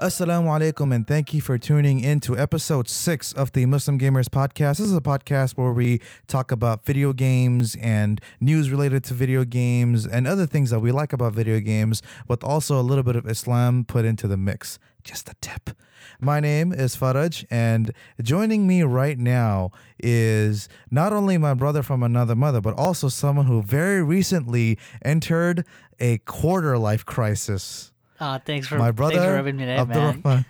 Assalamu alaikum and thank you for tuning in to episode six of the Muslim Gamers Podcast. This is a podcast where we talk about video games and news related to video games and other things that we like about video games, with also a little bit of Islam put into the mix. Just a tip. My name is Faraj, and joining me right now is not only my brother from another mother, but also someone who very recently entered a quarter life crisis. Oh, thanks for my brother Thanks for rubbing me in, man. Abdurrahman.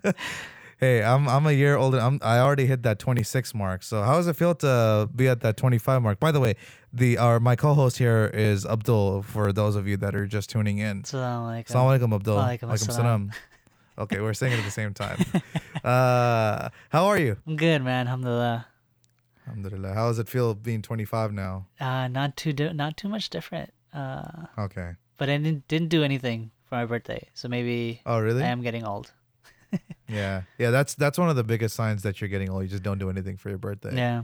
hey, I'm I'm a year older. I'm I already hit that 26 mark. So how does it feel to be at that 25 mark? By the way, the our my co-host here is Abdul. For those of you that are just tuning in, Assalamu alaikum. Alaikum, Abdul. Walaikum salam. Okay, we're saying it at the same time. Uh, how are you? I'm good, man. Alhamdulillah. Alhamdulillah. How does it feel being 25 now? Uh, not too di- not too much different. Uh, Okay. but I didn't didn't do anything for my birthday, so maybe Oh, really? I am getting old. Yeah. Yeah, that's that's one of the biggest signs that you're getting old. You just don't do anything for your birthday. Yeah.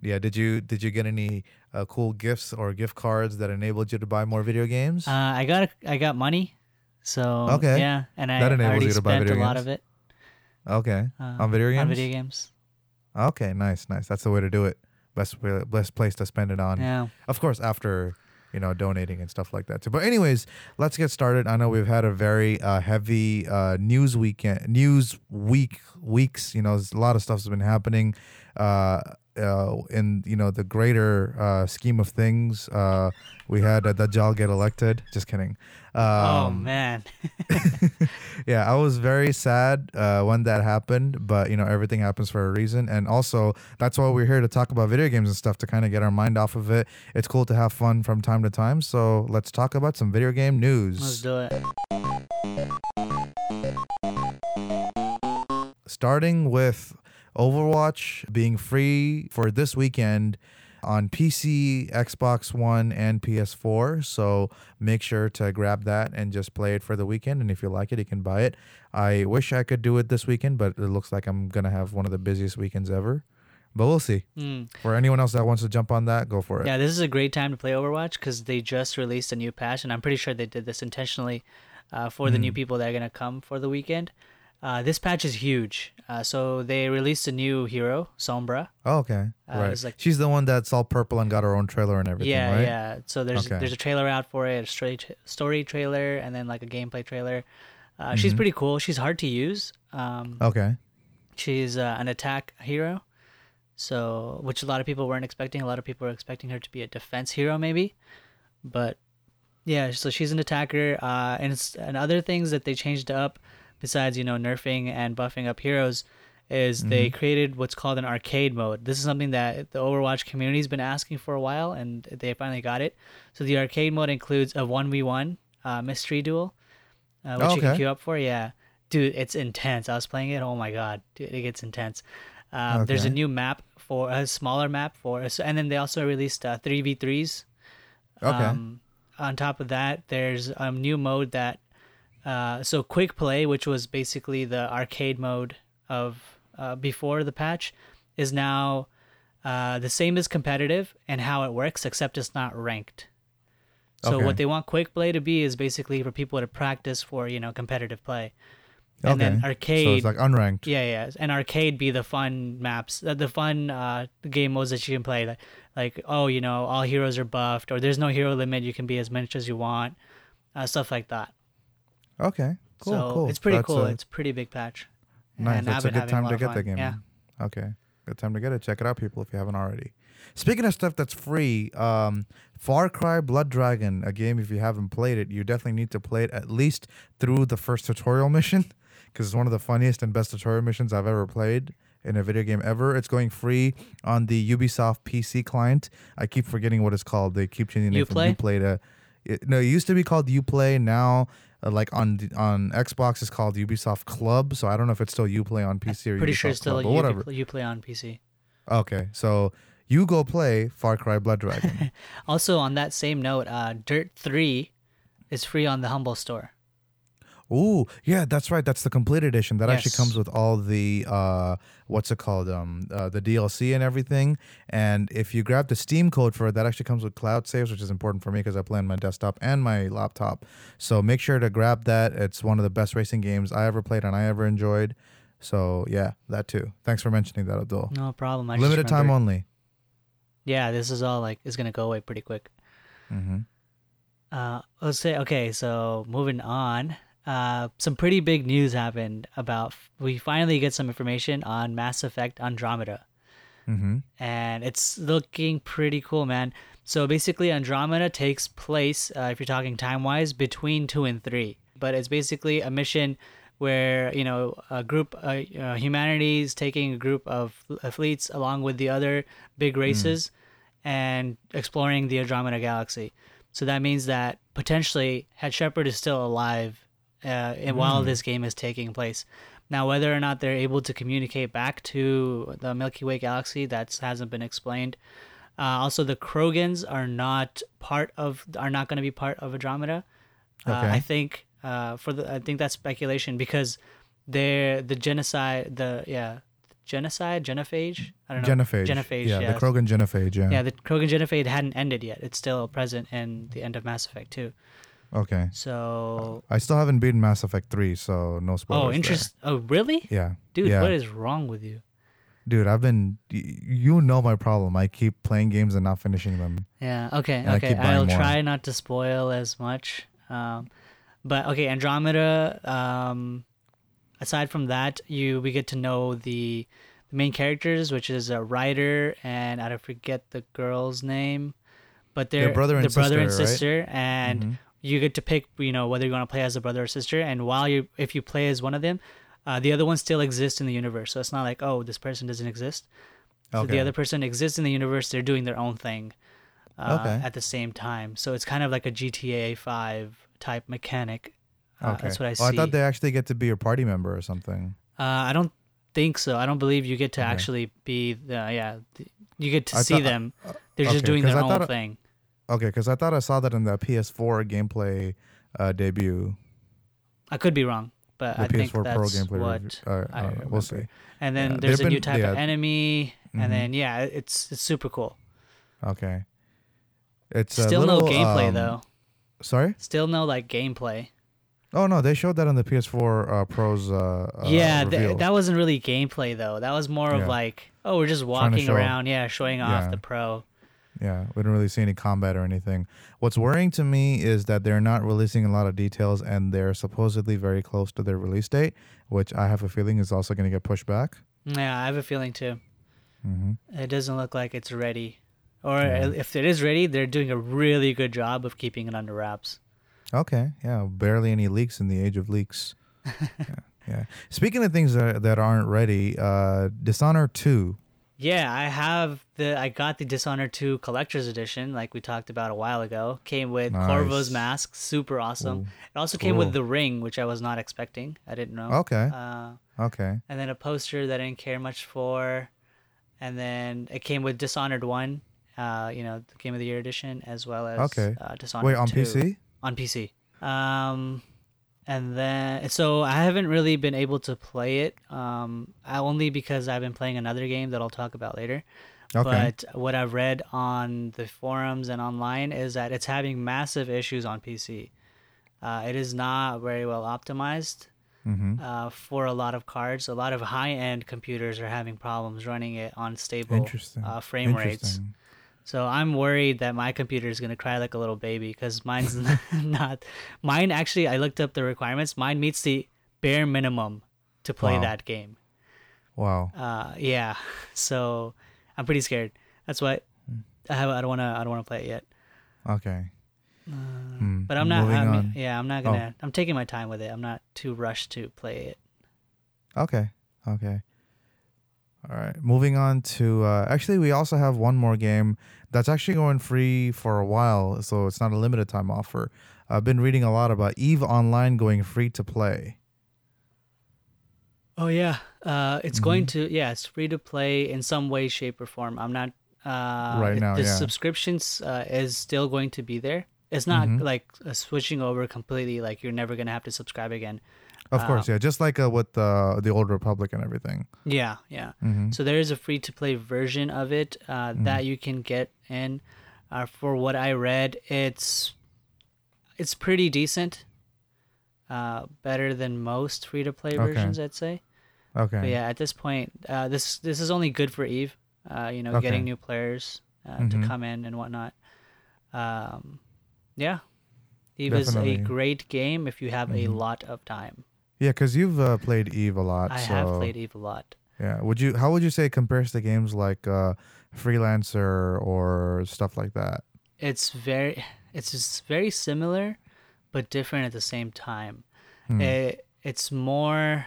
Yeah. Did you did you get any uh, cool gifts or gift cards that enabled you to buy more video games? Uh, I got a, I got money, so Okay. Yeah, and I That enables already you to buy spent a video lot games? of it okay. uh, on video games. On video games. Okay. Nice. Nice. That's the way to do it. Best way- best place to spend it on. Yeah. Of course, after you know donating and stuff like that too. But anyways, let's get started. I know we've had a very uh, heavy uh, news weekend, news week weeks. You know, a lot of stuff's been happening. Uh, uh, in you know the greater uh, scheme of things, uh, we had uh, Dajjal get elected. Just kidding. Oh Um, man. yeah, I was very sad uh, when that happened, but you know everything happens for a reason, and also that's why we're here to talk about video games and stuff to kind of get our mind off of it. It's cool to have fun from time to time, so let's talk about some video game news. Let's do it. Starting with Overwatch being free for this weekend on PC, Xbox One, and PS4. So make sure to grab that and just play it for the weekend. And if you like it, you can buy it. I wish I could do it this weekend, but it looks like I'm going to have one of the busiest weekends ever. But we'll see. Mm. For anyone else that wants to jump on that, go for it. Yeah, this is a great time to play Overwatch because they just released a new patch, and I'm pretty sure they did this intentionally uh, for the Mm-hmm. new people that are gonna come for the weekend. Uh, this patch is huge. Uh, so they released a new hero, Sombra. Oh, okay. Uh, right. like- She's the one that's all purple and got her own trailer and everything, yeah, right? yeah. So there's Okay. there's a trailer out for it, a story story trailer, and then like a gameplay trailer. Uh, She's pretty cool. She's hard to use. Um, Okay. She's uh, an attack hero, so which a lot of people weren't expecting. A lot of people were expecting her to be a defense hero, maybe, but yeah. So she's an attacker, uh, and it's, and other things that they changed up besides you know nerfing and buffing up heroes is they created what's called an arcade mode. This is something that the Overwatch community's been asking for a while, and they finally got it. So the arcade mode includes a one v one mystery duel, uh, which Oh, you can queue up for. Yeah, dude, it's intense. I was playing it. Oh my god, dude, it gets intense. Um, There's a new map for a smaller map for, and then they also released uh, three v threes. Okay. Um, on top of that, there's a new mode that, uh, so quick play, which was basically the arcade mode of uh, before the patch, is now uh, the same as competitive and how it works, except it's not ranked. So Okay. what they want quick play to be is basically for people to practice for you know competitive play, and then arcade. So it's like unranked. Yeah, yeah, and arcade be the fun maps, uh, the fun uh, game modes that you can play. Like, like, oh, you know, all heroes are buffed, or there's no hero limit. You can be as much as you want, uh, stuff like that. Okay. Cool. so cool. it's pretty That's cool. a- it's a pretty big patch. Nice. And That's I've a good time lot to get the game. Yeah. Okay. Good time to get it. Check it out, people, if you haven't already. Speaking of stuff that's free, um, Far Cry Blood Dragon, a game, if you haven't played it, you definitely need to play it at least through the first tutorial mission because it's one of the funniest and best tutorial missions I've ever played in a video game ever. It's going free on the Ubisoft PC client. I keep forgetting what it's called. They keep changing it from? Uplay to. It, no, it used to be called Uplay. Now, uh, like on the- on Xbox, it's called Ubisoft Club. So I don't know if it's still Uplay on PC or Pretty Ubisoft sure it's still Club, you, but whatever. you play on PC. Okay, so you go play Far Cry Blood Dragon. Also, on that same note, uh, Dirt Three is free on the Humble Store. Ooh, yeah, that's right. That's the complete edition. That actually comes with all the uh, what's it called? Um, uh, the DLC and everything. And if you grab the Steam code for it, that actually comes with cloud saves, which is important for me because I play on my desktop and my laptop. So make sure to grab that. It's one of the best racing games I ever played and I ever enjoyed. So yeah, that too. Thanks for mentioning that, Abdul. No problem. I Limited time only. Yeah, this is all like is gonna go away pretty quick. Mm-hmm. Uh, let's say okay. So moving on, uh, some pretty big news happened about. We finally get some information on Mass Effect Andromeda, Mm-hmm. and it's looking pretty cool, man. So basically, Andromeda takes place, uh, if you're talking time wise, between two and three. But it's basically a mission where you know a group, uh, uh, humanity is taking a group of uh, fleets along with the other big races, and exploring the Andromeda galaxy. So that means that potentially Head Shepard is still alive uh, and while this game is taking place. Now, whether or not they're able to communicate back to the Milky Way galaxy, that hasn't been explained. Uh, also, the Krogans are not part of are not going to be part of Andromeda. Uh, Okay. I think uh, for the I think that's speculation because they're the genocide the yeah genocide genophage I don't know Genophage. genophage Yeah, yeah the Krogan genophage. Yeah. yeah, the Krogan Genophage hadn't ended yet. It's still present in the end of Mass Effect 2. Okay. So, I still haven't beaten Mass Effect 3, so no spoilers. oh, there. interest. Oh, really? Yeah. Dude, yeah. what is wrong with you? Dude, I've been. You know my problem. I keep playing games and not finishing them. Yeah. Okay. Okay. I'll more. try not to spoil as much. Um, but okay, Andromeda. Um, aside from that, you we get to know the, the main characters, which is a Ryder and I don't forget the girl's name, but they're They're brother and they're brother and sister, right? sister, and Mhm. You get to pick. You know whether you're gonna play as a brother or sister, and while you if you play as one of them. Uh, the other one still exists in the universe, so it's not like oh this person doesn't exist. So Okay. the other person exists in the universe. They're doing their own thing uh, Okay. at the same time. So it's kind of like a GTA 5 type mechanic. Uh, Okay. That's what I see. Oh. I thought they actually get to be your party member or something. uh, I don't think so. I don't believe you get to Okay. actually be the yeah. The, you get to I see thought- them. uh, They're okay, just doing their own thought- thing. Okay, because I thought I saw that in the PS4 gameplay uh, debut. I could be wrong, but The I think PS4 Pro that's gameplay. what. Uh, I uh, we'll see. And then Yeah, there's a new been- type of yeah. enemy, Mhm. and then yeah, it's it's super cool. Okay. It's a Still little, no gameplay um, though. Sorry? Still no like gameplay. Oh no, they showed that on the PS4 uh, Pro's. Uh, uh, yeah, th- that wasn't really gameplay though. That was more Yeah. of like, oh, we're just walking around, yeah, showing off the pro. Yeah, we didn't really see any combat or anything. What's worrying to me is that they're not releasing a lot of details and they're supposedly very close to their release date, which I have a feeling is also going to get pushed back. Yeah, I have a feeling too. hmm It doesn't look like it's ready, or Yeah. if it is ready, they're doing a really good job of keeping it under wraps. Okay, yeah, barely any leaks in the age of leaks. yeah, yeah. Speaking of things that, that aren't ready, uh, Dishonored 2. Yeah, I have the I got the Dishonored 2 collector's edition, like we talked about a while ago. Came with Nice. Corvo's mask, super awesome. Ooh, It also came with the ring, which I was not expecting. I didn't know. Okay, Uh, okay. and then a poster that I didn't care much for, and then it came with Dishonored One, uh, you know, the Game of the Year edition, as well as Okay. uh, Dishonored Wait, on 2 PC? on PC. Um, and then so I haven't really been able to play it, um, I- only because I've been playing another game that I'll talk about later. Okay. But what I've read on the forums and online is that it's having massive issues on PC. Uh, it is not very well optimized hmm uh, for a lot of cards. A lot of high-end computers are having problems running it on stable Interesting. uh, frame rates. So I'm worried that my computer is gonna cry like a little baby because mine's not. Mine actually, I looked up the requirements. Mine meets the bare minimum to play Wow. that game. Wow. Uh, yeah. So I'm pretty scared. That's why. I have. I don't wanna. I don't wanna play it yet. Okay. Hmm. But I'm not. I'm, yeah, I'm not gonna. I'm taking my time with it. I'm not too rushed to play it. Okay. Okay. All right. Moving on to uh, actually, we also have one more game that's actually going free for a while, so it's not a limited time offer. I've been reading a lot about Eve Online going free to play. Oh yeah. Uh, it's going Mm-hmm. to. Yeah, it's free to play in some way, shape, or form. I'm not. Uh, Right now, the yeah. subscriptions uh, is still going to be there. It's not Mhm. like uh, switching over completely. Like you're never gonna have to subscribe again. Of course, Um, yeah. Just like uh, with the the old Republic and everything. Yeah, yeah. Mm-hmm. So there is a free to play version of it uh, Mhm. that you can get in. Uh, for what I read, it's it's pretty decent. Uh, better than most free to play Okay. versions, I'd say. Okay. But yeah, at this point, uh, this this is only good for Eve. Uh, you know, Okay. getting new players uh, Mhm. to come in and whatnot. Um, yeah, Eve is a great game if you have a Mhm. lot of time. Yeah, because you've uh, played Eve a lot. I so, have played Eve a lot. Yeah. Would you? How would you say it compares to games like uh, Freelancer or stuff like that? It's very, it's just very similar, but different at the same time. Hmm. It, it's more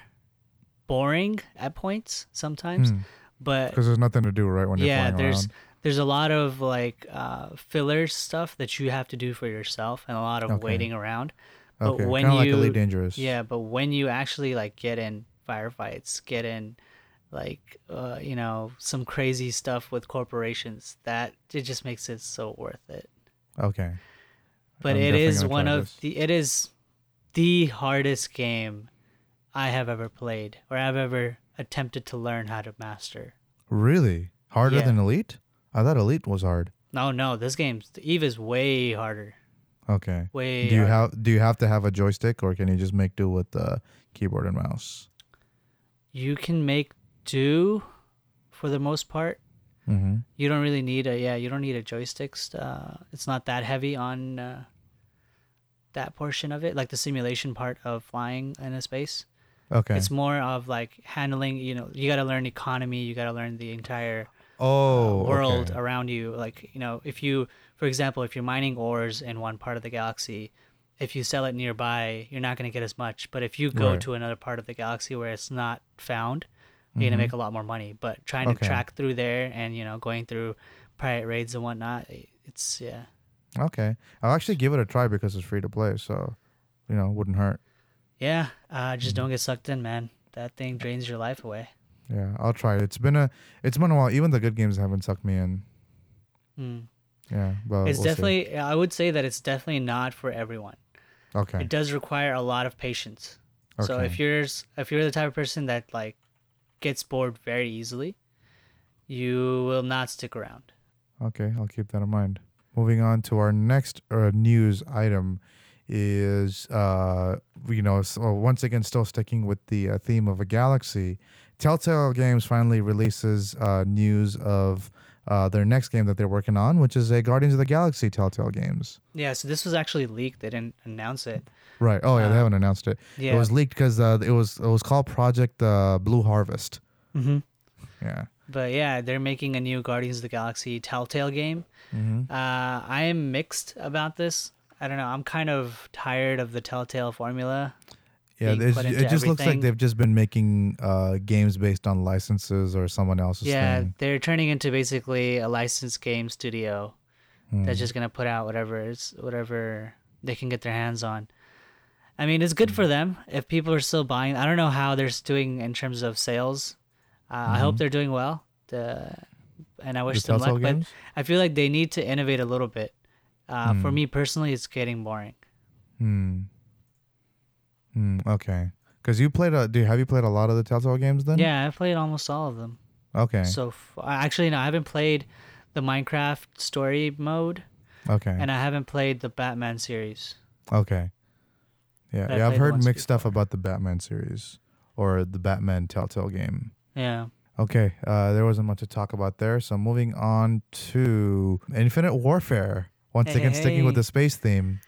boring at points sometimes, but Because there's nothing to do, right? When you're yeah flying there's around. there's a lot of like uh filler stuff that you have to do for yourself and a lot of Okay. waiting around but Okay. when Kind of like Elite Dangerous. yeah but when you actually like get in firefights get in like uh you know some crazy stuff with corporations that it just makes it so worth it Okay. but I'm it is one of this. the it is the hardest game i have ever played or i've ever attempted to learn how to master Really harder Yeah. than Elite? I thought Elite was hard. no no this game eve is way harder Okay. way Do you have Do you have to have a joystick, or can you just make do with the keyboard and mouse? you can make do for the most part Mm-hmm. you don't really need a yeah you don't need a joystick uh, it's not that heavy on uh, that portion of it like the simulation part of flying in a space Okay. it's more of like handling you know you got to learn economy you got to learn the entire oh, uh, world okay. around you like you know if you for example if you're mining ores in one part of the galaxy if you sell it nearby you're not going to get as much but if you go Right. to another part of the galaxy where it's not found you're going to make a lot more money but trying Okay. to track through there and you know going through pirate raids and whatnot it's yeah Okay. I'll actually give it a try because it's free to play, so you know, wouldn't hurt. yeah uh, just Mm-hmm. don't get sucked in man that thing drains your life away Yeah, I'll try it. It's been a it's been a while. Even the good games haven't sucked me in. Hmm. Yeah, but it's we'll see. definitely i would say that it's definitely not for everyone okay. it does require a lot of patience Okay. So if you're if you're the type of person that like gets bored very easily, you will not stick around. Okay, I'll keep that in mind. Moving on to our next uh, news item is, uh, you know, so once again, still sticking with the uh, theme of a galaxy. Telltale Games finally releases uh, news of uh, their next game that they're working on, which is a Guardians of the Galaxy Telltale Games. Yeah, so this was actually leaked. They didn't announce it. Right. Oh yeah, they Uh, haven't announced it. Yeah. It was leaked because uh, it was it was called Project uh, Blue Harvest. hmm Yeah. But yeah, they're making a new Guardians of the Galaxy Telltale game. Mm-hmm. Uh, I am mixed about this. I don't know. I'm kind of tired of the Telltale formula. Yeah, being it's, put it just looks like they've just been making uh, games based on licenses or someone else's yeah, thing. they're turning into basically a licensed game studio Mm. that's just gonna put out whatever is whatever they can get their hands on. I mean, it's good for them if people are still buying. I don't know how they're doing in terms of sales. Uh, I hope Mhm. they're doing well. The, and I The wish them Telltale luck. But games? I feel like they need to innovate a little bit. Uh, For Hmm. me personally, it's getting boring. Hmm. Hmm. Okay. Because you played a. Do have you played a lot of the Telltale games then? Yeah, I've played almost all of them. Okay. So f- actually, no, I haven't played the Minecraft story mode, okay. and I haven't played the Batman series. okay. Yeah. But Yeah. I've heard mixed stuff about the Batman series or the Batman Telltale game. Yeah. Okay. Uh, there wasn't much to talk about there. So moving on to Infinite Warfare. Once Hey, again, hey, sticking with the space theme.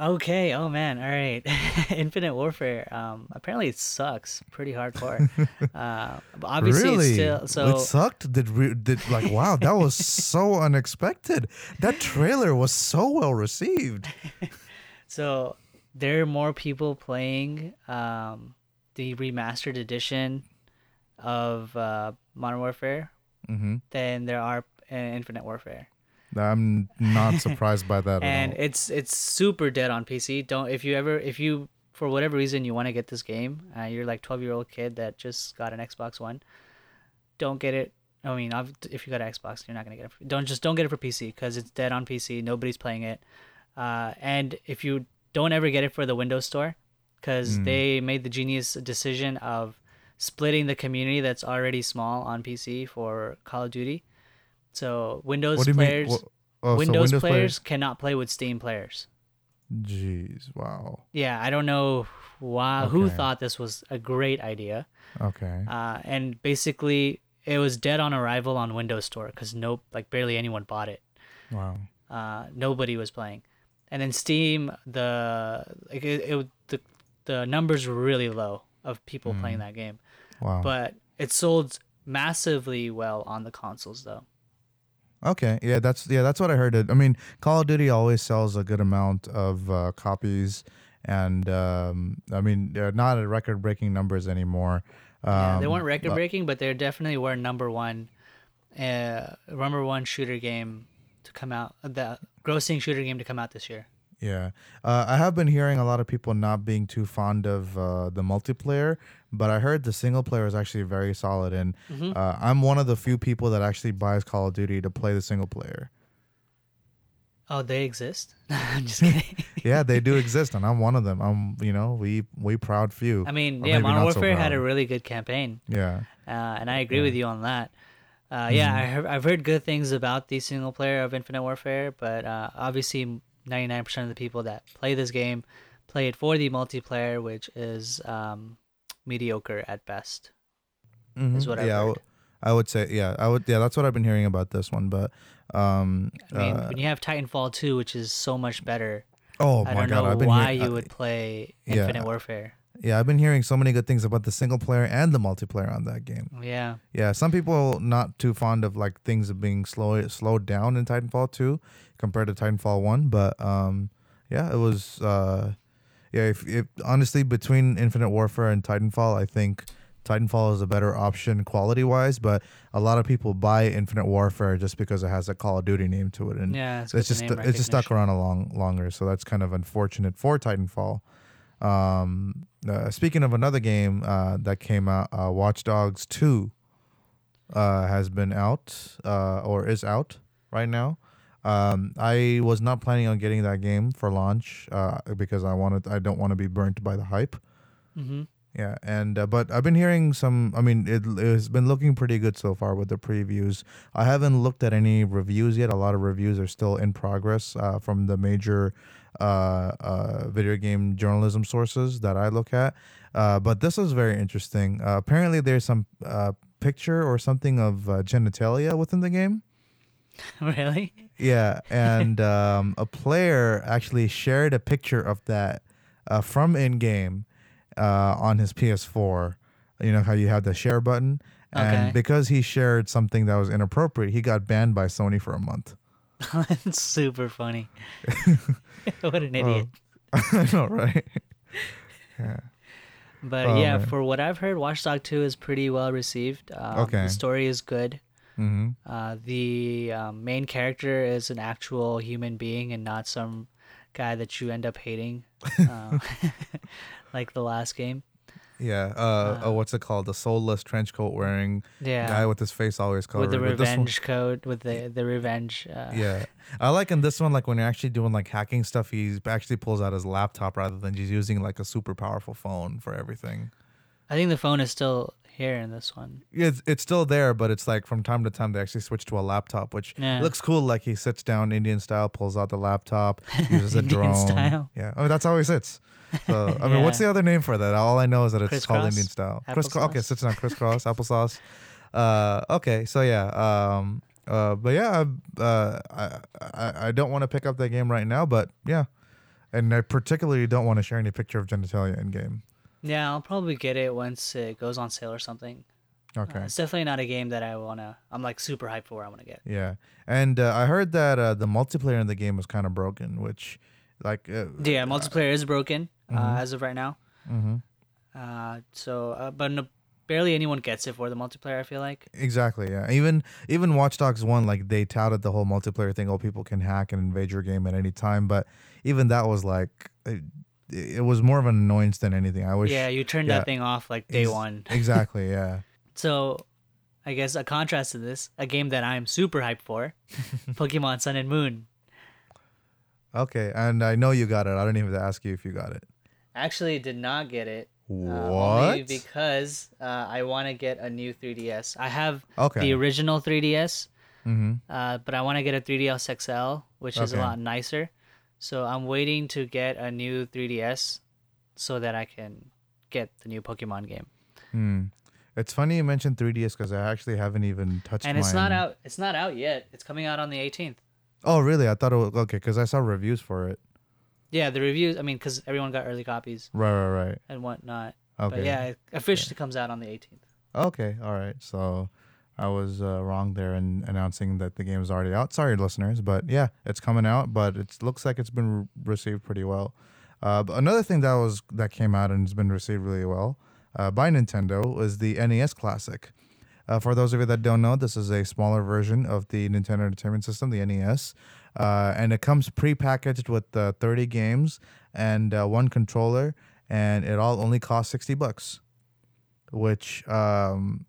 Okay. Oh man. All right. Infinite Warfare. Um. Apparently it sucks pretty hardcore. uh. Obviously really? it's still so. it sucked. Did re- did like wow? That was so unexpected. That trailer was so well received. So there are more people playing um the remastered edition of uh, Modern Warfare hmm than there are in Infinite Warfare. I'm not surprised by that and it's it's super dead on PC. Don't if you ever if you for whatever reason you want to get this game, uh, you're like 12 year old kid that just got an Xbox One. Don't get it. I mean, ob- if you got an Xbox, you're not gonna get it. For, don't just don't get it for PC because it's dead on PC. Nobody's playing it. Uh, and if you don't ever get it for the Windows Store, because Hmm. they made the genius decision of splitting the community that's already small on PC for Call of Duty. So Windows What do you players, oh, so Windows, players, players- cannot play with Steam players. Jeez, wow. Yeah, I don't know why who thought this was a great idea. Okay. Uh, and basically, it was dead on arrival on Windows Store because nope, like barely anyone bought it. Wow. Uh, nobody was playing, and then Steam, the like it, it the the numbers were really low of people playing that game, Wow. but it sold massively well on the consoles though. Okay, yeah, that's yeah, that's what I heard. It. I mean, Call of Duty always sells a good amount of uh, copies, and um, I mean, they're not at record-breaking numbers anymore. Um, Yeah, they weren't record breaking, but they definitely were number one, uh, number one shooter game to come out. The grossing shooter game to come out this year. Yeah, uh, I have been hearing a lot of people not being too fond of uh, the multiplayer, but I heard the single player is actually very solid, and Mm-hmm. uh, I'm one of the few people that actually buys Call of Duty to play the single player. Oh, they exist. I'm just kidding. Yeah, they do exist, and I'm one of them. I'm, you know, we we proud few. I mean, yeah, Modern not so Warfare had a really good campaign, Yeah. uh, and I agree with you on that. Uh, yeah, I heard, I've heard good things about the single player of Infinite Warfare, but uh, obviously, 99% of the people that play this game play it for the multiplayer, which is um, mediocre at best. Mhm. what I've yeah, I w- I would say yeah, I would yeah, that's what I've been hearing about this one, but um I mean, uh, when you have Titanfall 2, which is so much better, oh I my don't god, know I've been why hear- you would play yeah. Infinite Warfare. Yeah, I've been hearing so many good things about the single player and the multiplayer on that game. Yeah. Yeah, some people not too fond of like things being slow slowed down in Titanfall 2 compared to Titanfall 1, but um yeah, it was uh yeah, if, if honestly between Infinite Warfare and Titanfall, I think Titanfall is a better option quality wise, but a lot of people buy Infinite Warfare just because it has a Call of Duty name to it, and Yeah, it's, it's, just it's just stuck around a long longer. So that's kind of unfortunate for Titanfall. Um, uh, speaking of another game uh, that came out, uh, Watch Dogs Two uh, has been out uh, or is out right now. Um, I was not planning on getting that game for launch uh, because I wanted I don't want to be burnt by the hype. Mm-hmm. Yeah, and uh, but I've been hearing some. I mean, it it's been looking pretty good so far with the previews. I haven't looked at any reviews yet. A lot of reviews are still in progress uh, from the major uh, uh, video game journalism sources that I look at. Uh, but this is very interesting. Uh, apparently, there's some uh, picture or something of uh, genitalia within the game. really? Yeah, and um, a player actually shared a picture of that uh, from in game uh, on his PS4. You know how you have the share button, and Okay. because he shared something that was inappropriate, he got banned by Sony for a month. That's super funny. what an idiot. I know, right? But Oh, yeah, man. for what I've heard, Watchdog 2 is pretty well received. Um, Okay. The story is good. Mm-hmm. Uh, the um, main character is an actual human being and not some guy that you end up hating, uh, like the last game. Yeah. Uh, oh, what's it called? The soulless trench coat wearing Yeah. guy with his face always covered. with the But this one- revenge code, with the, the revenge. Uh, Yeah, I like in this one, like when you're actually doing like hacking stuff, he actually pulls out his laptop rather than just using like a super powerful phone for everything. I think the phone is still here in this one. It's it's still there, but it's like from time to time they actually switch to a laptop, which Yeah. looks cool. Like he sits down Indian style, pulls out the laptop, uses a drone. style. Yeah, I mean that's how he sits. So I mean, what's the other name for that? All I know is that it's called Crisscross? Indian style. Crisscross. Okay, sits on crisscross applesauce. Uh, okay, so yeah. Um, uh, but yeah, I, uh, I I, I don't want to pick up that game right now, but yeah, and I particularly don't want to share any picture of genitalia in game. Yeah, I'll probably get it once it goes on sale or something. Okay. Uh, it's definitely not a game that I wanna. I'm like super hyped for. I wanna get. Yeah, and uh, I heard that uh, the multiplayer in the game was kind of broken, which, like, uh, Yeah, multiplayer is broken uh, as of right now. Mm-hmm. Uh, so, uh, but no, barely anyone gets it for the multiplayer. I feel like. exactly. Yeah, even even Watch Dogs One, like they touted the whole multiplayer thing. Oh, people can hack and invade your game at any time, but even that was like, it, it was more of an annoyance than anything. I wish. yeah, you turned yeah, that thing off like day ex- one. exactly. Yeah. So, I guess a contrast to this, a game that I'm super hyped for, Pokemon Sun and Moon. Okay, and I know you got it. I don't even have to ask you if you got it. Actually, did not get it. uh, What? only because uh, I want to get a new 3DS. I have Okay. the original 3DS, mm-hmm. uh, but I want to get a 3DS XL, which is a lot nicer. So I'm waiting to get a new 3DS so that I can get the new Pokemon game. Hmm. It's funny you mentioned 3DS because I actually haven't even touched. and it's not out. It's not out yet. It's coming out on the 18th. Oh, really? I thought it was okay because I saw reviews for it. Yeah, the reviews. I mean, because everyone got early copies Right, right, right. and whatnot. Okay. But yeah, it officially comes out on the 18th. Okay, all right. So I was uh, wrong there in announcing that the game is already out. Sorry, listeners, but yeah, it's coming out. But it looks like it's been re- received pretty well. Uh, but another thing that was that came out and has been received really well uh, by Nintendo is the NES Classic. Uh, for those of you that don't know, this is a smaller version of the Nintendo Entertainment System, the NES, uh, and it comes pre-packaged with uh, 30 games and one controller, and it all only costs 60 bucks which um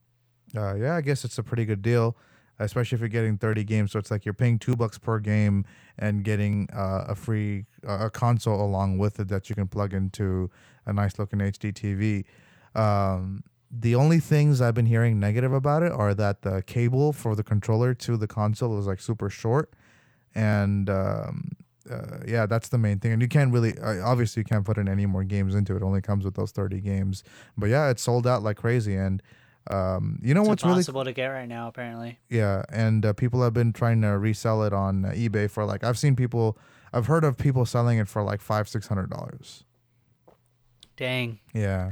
uh, yeah i guess it's a pretty good deal especially if you're getting 30 games so it's like you're paying two bucks per game and getting uh, a free uh, a console along with it that you can plug into a nice looking hd tv um the only things i've been hearing negative about it are that the cable for the controller to the console is like super short and um uh, yeah, that's the main thing. And you can't really, uh, obviously, you can't put in any more games into it. It only comes with those 30 games. But yeah, it's sold out like crazy. And um, you know It's what's really, impossible to get right now, apparently. yeah. And uh, people have been trying to resell it on uh, eBay for like, I've seen people, I've heard of people selling it for like five, six hundred dollars. Dang. Yeah.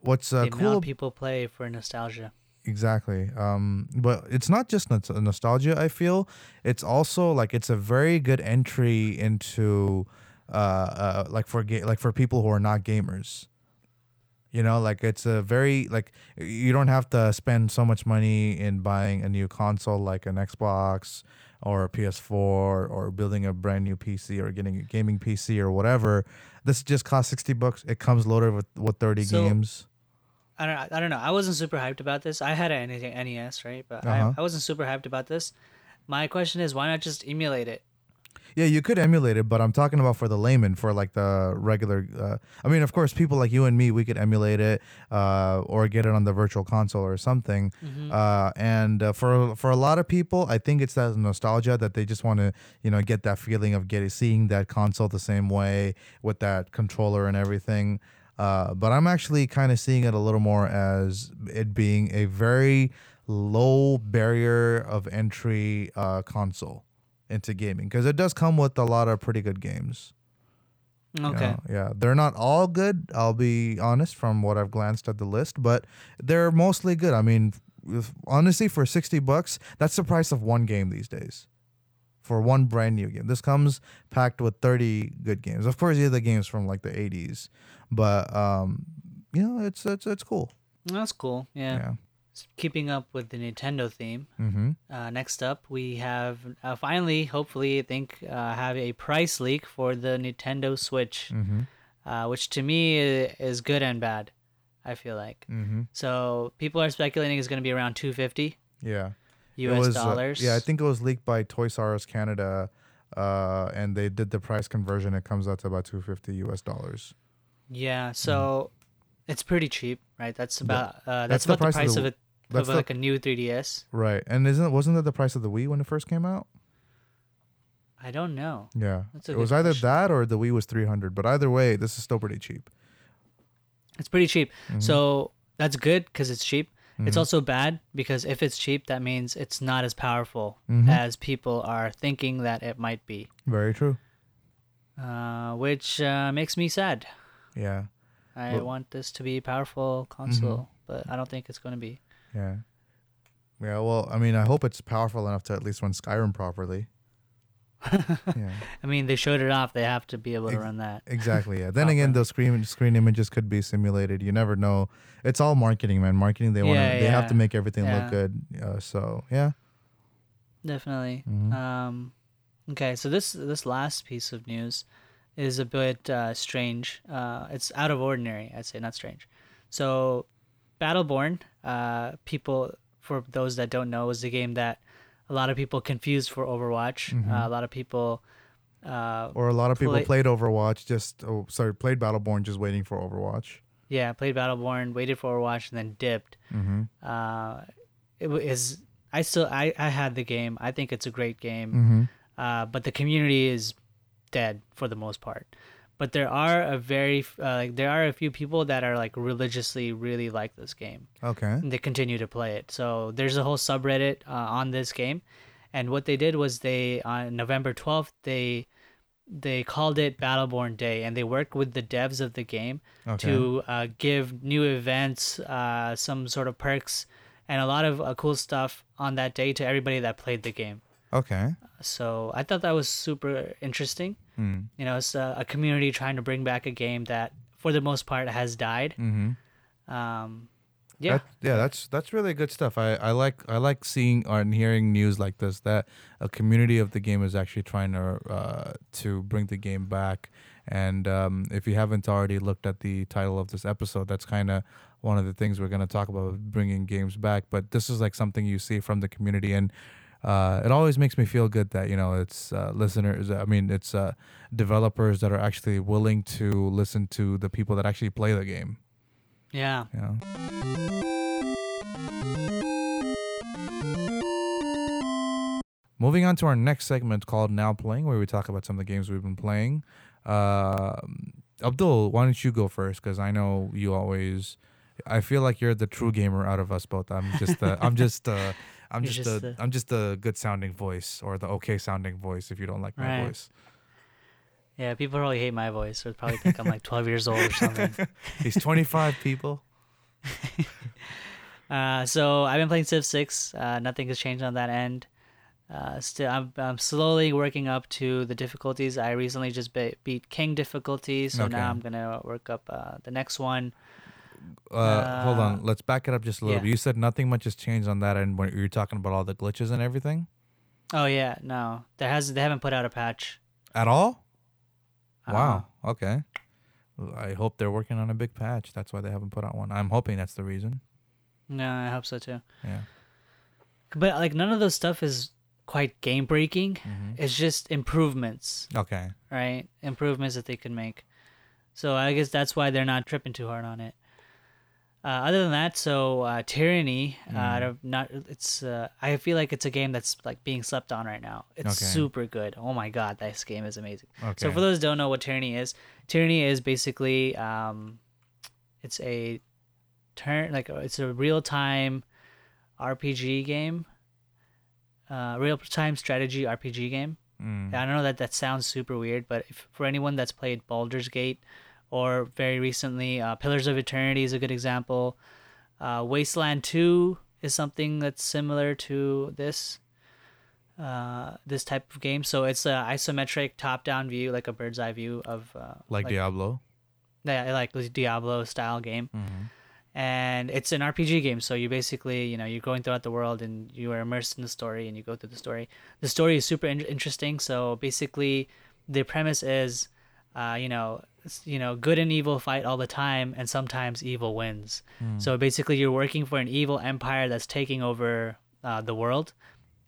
What's uh, the cool people play for nostalgia. Exactly. Um, but it's not just nostalgia. I feel it's also like it's a very good entry into, uh, uh like for ga- like for people who are not gamers. You know, like it's a very like you don't have to spend so much money in buying a new console like an Xbox or a PS4 or building a brand new PC or getting a gaming PC or whatever. This just costs sixty bucks. It comes loaded with with thirty So- games. I don't. I don't know. I wasn't super hyped about this. I had an NES, right? But Uh-huh. I, I wasn't super hyped about this. My question is, why not just emulate it? Yeah, you could emulate it, but I'm talking about for the layman, for like the regular. Uh, I mean, of course, people like you and me, we could emulate it uh, or get it on the virtual console or something. Uh, and uh, for for a lot of people, I think it's that nostalgia that they just want to, you know, get that feeling of getting seeing that console the same way with that controller and everything. Uh, but I'm actually kind of seeing it a little more as it being a very low barrier of entry uh, console into gaming because it does come with a lot of pretty good games. you Okay. know? yeah, they're not all good. I'll be honest from what I've glanced at the list, but they're mostly good. I mean, if, honestly, for sixty bucks, that's the price of one game these days. For one brand new game, this comes packed with thirty good games. Of course, you have the games from like the '80s, but um, you know, it's it's it's cool. That's cool. Yeah. Yeah. Keeping up with the Nintendo theme. Mm-hmm. Uh, next up, we have uh, finally, hopefully, I think, uh, have a price leak for the Nintendo Switch, Mm-hmm. uh, which to me is good and bad. I feel like. Mm-hmm. So people are speculating it's going to be around 250 Yeah. It U.S. was, uh, dollars. yeah, I think it was leaked by Toys R Us Canada, uh, and they did the price conversion. It comes out to about two fifty U.S. dollars. Yeah. So it's pretty cheap, right? That's about uh, that's that's, the about the price of price the- of it that's of the- like a new 3DS. Right, and isn't wasn't that the price of the Wii when it first came out? I don't know. Yeah, it was either question. that or the Wii was three hundred. But either way, this is still pretty cheap. It's pretty cheap. Mm-hmm. So that's good because it's cheap. It's also bad because if it's cheap, that means it's not as powerful Mm-hmm. as people are thinking that it might be, Very true. uh, which uh, makes me sad. Yeah, I Well- want this to be a powerful console, but I don't think it's going to be. Yeah, yeah. Well, I mean, I hope it's powerful enough to at least run Skyrim properly. yeah, I mean, they showed it off. They have to be able to Ex- run that. exactly. Yeah. Then again, those screen screen images could be simulated. You never know. It's all marketing, man. Marketing. They want to. Yeah, They have to make everything Yeah. look good. Uh, so yeah. Definitely. Mhm. Um, okay, so this this last piece of news is a bit uh, strange. Uh, it's out of ordinary, I'd say, not strange. So, Battleborn, uh, people for those that don't know, is a game that a lot of people confuse for Overwatch. Uh, a lot of people Uh, Or a lot of people Play- played Overwatch, just oh, sorry, played Battleborn, just waiting for Overwatch. yeah, played Battleborn, waited for Overwatch, and then dipped. Mm-hmm. Uh, it wa- I still I I had the game. I think it's a great game. Mm-hmm. uh, but the community is dead for the most part. But there are a very uh, like there are a few people that are like religiously really like this game. Okay. And they continue to play it. So there's a whole subreddit uh, on this game, and what they did was they on November 12th they they called it Battleborn Day, and they worked with the devs of the game Okay. to uh, give new events, uh, some sort of perks, and a lot of uh, cool stuff on that day to everybody that played the game. Okay. So I thought that was super interesting. Mm. You know, it's a, a community trying to bring back a game that, for the most part, has died. Mm-hmm. Um, yeah, That, yeah, that's that's really good stuff. I, I like I like seeing and hearing news like this that a community of the game is actually trying to uh, to bring the game back. And um, if you haven't already looked at the title of this episode, that's kind of one of the things we're going to talk about bringing games back. But this is like something you see from the community, and uh, it always makes me feel good that you know it's uh, listeners. I mean, it's uh, developers that are actually willing to listen to the people that actually play the game. yeah. You know. Moving on to our next segment called Now Playing, where we talk about some of the games we've been playing. Um Abdul, why don't you go first? Because I know you always. I feel like you're the true gamer out of us both. I'm just. Uh, I'm just. Uh, I'm You're just. just a, the- I'm just a good sounding voice or the okay sounding voice. If you don't like my Right. voice, Yeah, people probably hate my voice or probably think I'm like 12 years old or something. he's 25 people. Uh, so I've been playing Civ 6. Uh, nothing has changed on that end. Uh, still, I'm, I'm slowly working up to the difficulties. I recently just be- beat King difficulty, so Okay. now I'm gonna work up uh, the next one. Uh, hold Uh, on. Let's back it up just a little yeah. bit. You said nothing much has changed on that end when you're talking about all the glitches and everything. Oh yeah, no, there has they haven't put out a patch. At all? Wow. Okay. I hope they're working on a big patch. That's why they haven't put out one. I'm hoping that's the reason. No, I hope so too. Yeah. But like none of those stuff is quite game breaking. Mhm. It's just improvements, Okay. right? Improvements that they could make. So I guess that's why they're not tripping too hard on it. Uh, other than that, so uh, Tyranny, uh, Mm. of not it's. Uh, I feel like it's a game that's like being slept on right now. It's Okay. super good. Oh my god, this game is amazing. Okay. So for those who don't know what Tyranny is, Tyranny is basically um, it's a turn like uh, it's a real time RPG game, uh, real time strategy RPG game. Mm. I don't know that that sounds super weird, but if, for anyone that's played Baldur's Gate or very recently, uh, Pillars of Eternity is a good example. Uh, Wasteland Two is something that's similar to this. Uh, this type of game, so it's an isometric top-down view, like a bird's eye view of uh, like, Diablo. yeah, like Diablo style game, Mm-hmm. and it's an RPG game. So you basically, you know, you're going throughout the world and you are immersed in the story, and you go through the story. The story is super in- interesting. So basically, the premise is, uh, you know, you know, good and evil fight all the time, and sometimes evil wins. Mm. So basically, you're working for an evil empire that's taking over uh, the world,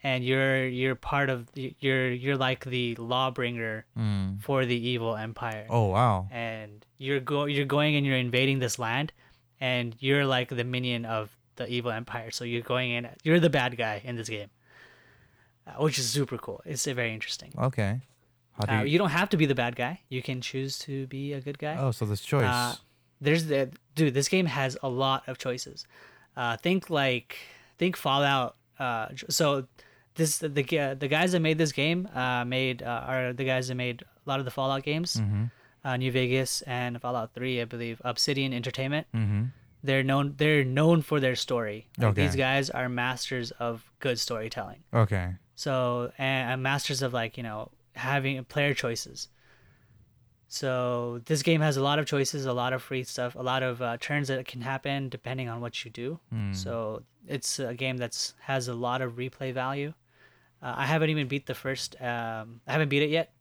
and you're you're part of you're you're like the lawbringer Mm. for the evil empire Oh wow. and you're go you're going and you're invading this land and you're like the minion of the evil empire so you're going in you're the bad guy in this game uh, which is super cool it's very interesting Okay. Do uh, you? you don't have to be the bad guy you can choose to be a good guy oh, so there's choice. uh, there's the dude this game has a lot of choices uh think like think fallout uh so this the the, the guys that made this game uh made uh, are the guys that made a lot of the fallout games mm-hmm. uh, New Vegas and Fallout 3, I believe, Obsidian Entertainment. Mm-hmm. They're known they're known for their story. Like, Okay. These guys are masters of good storytelling. Okay. So and, and masters of like, you know, having player choices. So this game has a lot of choices, a lot of free stuff, a lot of uh, turns that can happen depending on what you do. Mm. So it's a game that's has a lot of replay value. Uh, I haven't even beat the first. Um, I haven't beat it yet,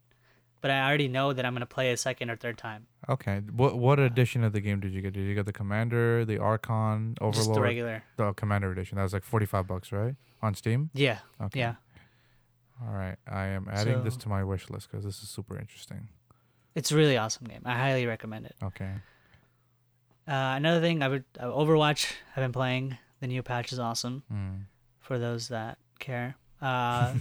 but I already know that I'm gonna play a second or third time. Okay. What what edition of the game did you get? Did you get the Commander, the Archon, Overlord? Just the regular. The Commander edition. That was like forty five bucks, right? On Steam. Yeah. Okay. Yeah. All right, I am adding this to my wish list because this is super interesting. It's a really awesome game. I highly recommend it. Okay. Uh, another thing, I would uh, Overwatch. I've been playing. The new patch is awesome Mm. for those that care. Uh,